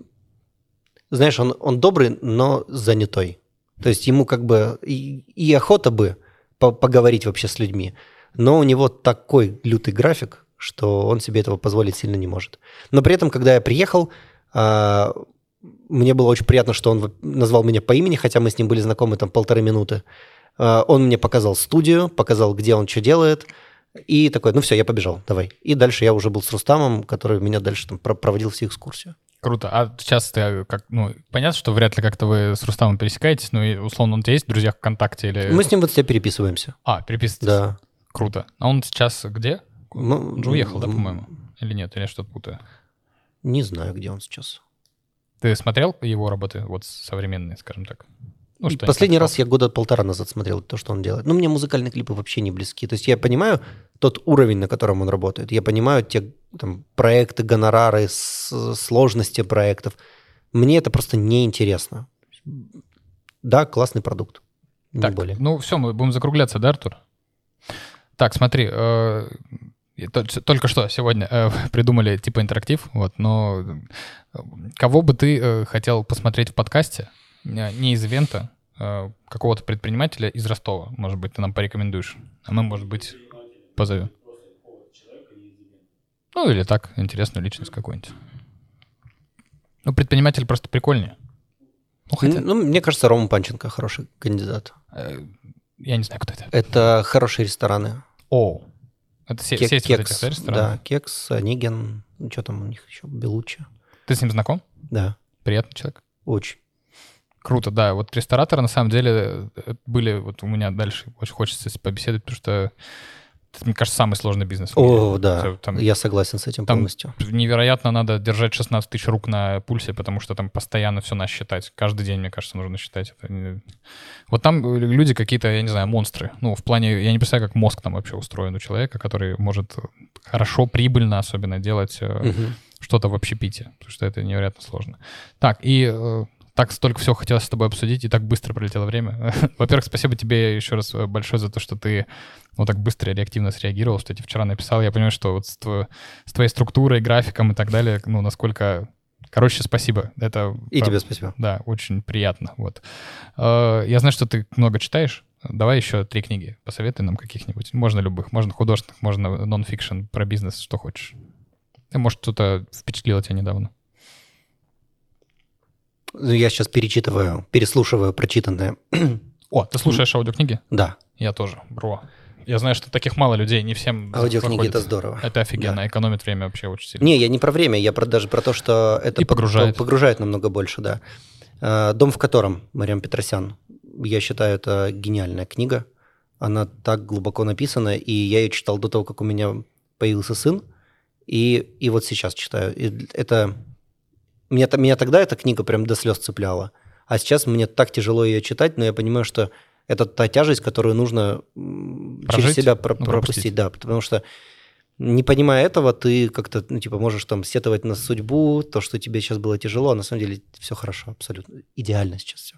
знаешь, он, он добрый, но занятой. То есть ему как бы и, и охота бы по- поговорить вообще с людьми, но у него такой лютый график, что он себе этого позволить сильно не может. Но при этом, когда я приехал, а, мне было очень приятно, что он назвал меня по имени, хотя мы с ним были знакомы там полторы минуты. А, Он мне показал студию, показал, где он что делает, и такой, ну все, я побежал, давай. И дальше я уже был с Рустамом, который меня дальше там про- проводил всю экскурсию. Круто. А сейчас ты как, ну, понятно, что вряд ли как-то вы с Рустамом пересекаетесь, но условно он у тебя есть в друзьях ВКонтакте или... Мы с ним вот все переписываемся. А, переписываетесь? Да. Круто. А он сейчас где? Ну, Он же уехал, да, по-моему? Или нет? Или я что-то путаю? Не знаю, где он сейчас. Ты смотрел его работы, вот современные, скажем так? Ну, что Последний раз я года полтора назад смотрел то, что он делает. Ну, мне музыкальные клипы вообще не близки. То есть я понимаю тот уровень, на котором он работает. Я понимаю те там, проекты, гонорары, сложности проектов. Мне это просто неинтересно. Да, классный продукт. Не Так, более. ну все, мы будем закругляться, да, Артур? Так, смотри, э, только что сегодня э, придумали типа интерактив, вот, но э, кого бы ты э, хотел посмотреть в подкасте, э, не из ивента, э, какого-то предпринимателя из Ростова, может быть, ты нам порекомендуешь, а мы, может быть, позовем. Ну или так, интересную личность какую-нибудь. Ну, предприниматель просто прикольнее. Ну, хотя, Ну, мне кажется, Рома Панченко хороший кандидат. Я не знаю, кто это. Это хорошие рестораны. О, это се- Кек- сеть вот кекс, этих, да, да, Кекс, Онегин, ну, что там у них еще, Белуччи. Ты с ним знаком? Да, Приятный человек. очень. Круто, да. Вот рестораторы, на самом деле, э, были... Вот у меня дальше очень хочется побеседовать, потому что мне кажется, самый сложный бизнес. О, да, там- я согласен с этим там полностью. Невероятно надо держать 16 тысяч рук на пульсе, потому что там постоянно все надо считать. Каждый день, мне кажется, нужно считать. Это Вот там э, люди какие-то, я не знаю, монстры. Ну, в плане, я не представляю, как мозг там вообще устроен у человека, который может хорошо, прибыльно особенно делать Мгм. что-то в общепите, потому что это невероятно сложно. Так, и э, так столько всего хотелось с тобой обсудить, и так быстро пролетело время. Во-первых, спасибо тебе еще раз э, большое за то, что ты вот так быстро и реактивно среагировал, что я тебе вчера написал. Я понимаю, что вот с, тво- с твоей структурой, графиком и так далее, ну, насколько... Короче, спасибо. Это... И тебе спасибо. Да, очень приятно. Вот. Э, Я знаю, что ты много читаешь. Давай еще три книги. Посоветуй нам каких-нибудь. Можно любых. Можно художественных, можно нон-фикшн, про бизнес, что хочешь. Может, что-то впечатлило тебя недавно. Ну, Я сейчас перечитываю, переслушиваю прочитанное. О, ты слушаешь аудиокниги? Да, Я тоже, бро. Я знаю, что таких мало людей, не всем аудиокниги это здорово. Это офигенно, экономит время вообще очень сильно. Не, я не про время, я про, даже про то, что это И по- погружает. по- погружает намного больше, да. Э, «Дом в котором» Мариам Петросян. Я считаю, это гениальная книга. Она так глубоко написана, и я ее читал до того, как у меня появился сын, и, и вот сейчас читаю. И это... Меня, меня тогда эта книга прям до слез цепляла, а сейчас мне так тяжело ее читать, но я понимаю, что это та тяжесть, которую нужно м, через Прожить? себя про- Ну, пропустить. пропустить. Да, потому что Не понимая этого, ты как-то, ну, типа, можешь там сетовать на судьбу, то, что тебе сейчас было тяжело, а на самом деле все хорошо, абсолютно. Идеально сейчас все.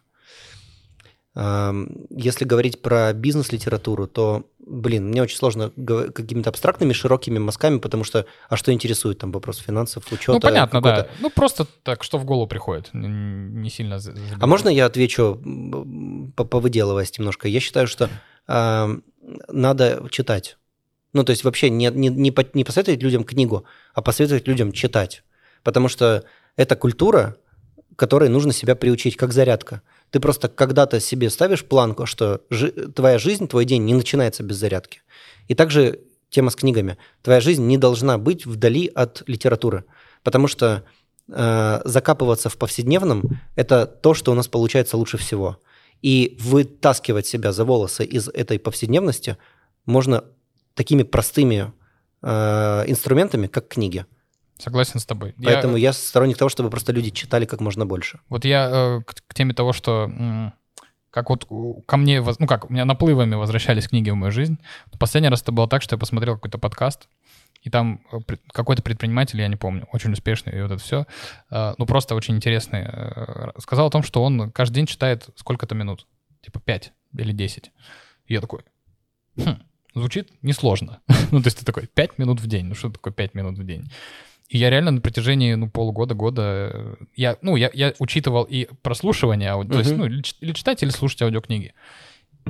Если говорить про бизнес-литературу, то, блин, мне очень сложно какими-то абстрактными, широкими мазками, потому что, а что интересует там вопрос финансов, учета? Ну, понятно, да. Ну, просто так, что в голову приходит, не сильно... Забиваю. А можно я отвечу, повыделываясь немножко? Я считаю, что э, надо читать. Ну, то есть вообще не, не, не, не посоветовать людям книгу, а посоветовать людям читать. Потому что это культура, которой нужно себя приучить, как зарядка. Ты просто когда-то себе ставишь планку, что жи- твоя жизнь, твой день не начинается без зарядки. И также тема с книгами. Твоя жизнь не должна быть вдали от литературы, потому что э, закапываться в повседневном – это то, что у нас получается лучше всего. И вытаскивать себя за волосы из этой повседневности можно такими простыми э, инструментами, как книги. Согласен с тобой. Поэтому я... я сторонник того, чтобы просто люди читали как можно больше. Вот я э, к, к теме того, что м, как вот ко мне, ну как, у меня наплывами возвращались книги в мою жизнь. Последний раз это было так, что я посмотрел какой-то подкаст, и там э, какой-то предприниматель, я не помню, очень успешный, и вот это все, э, ну просто очень интересный, э, сказал о том, что он каждый день читает сколько-то минут, типа 5 или 10. И я такой, хм, звучит несложно. ну, то есть ты такой, 5 минут в день, ну что такое 5 минут в день? И я реально на протяжении ну, полугода, года, э, я, ну, я, я учитывал и прослушивание, ауди... uh-huh. то есть, ну, или читать, или слушать аудиокниги.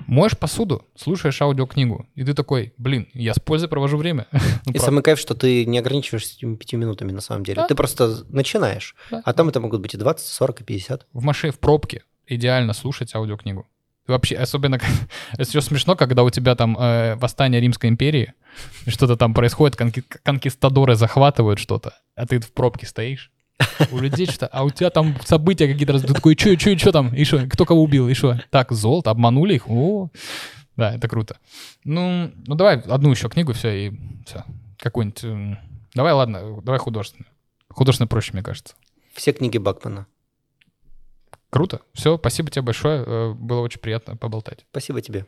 Моешь посуду, слушаешь аудиокнигу, и ты такой, блин, я с пользой провожу время. ну, и самый кайф, что ты не ограничиваешься этими пяти минутами на самом деле. Да. Ты просто начинаешь, да. а там это могут быть и 20, 40, и 50. В машине, в пробке идеально слушать аудиокнигу. Вообще, особенно, все смешно, когда у тебя там э, восстание Римской империи, что-то там происходит, конки- конкистадоры захватывают что-то, а ты в пробке стоишь. У людей что-то, а у тебя там события какие-то, ты такой, что, что, что там, и что, кто кого убил, и что? Так, золото, обманули их, о, да, это круто. Ну, ну давай одну еще книгу, все, и все, какую-нибудь, давай, ладно, давай художественную. Художественно проще, мне кажется. Все книги Бакмана. Круто. Все, спасибо тебе большое. Э, было очень приятно поболтать. Спасибо тебе.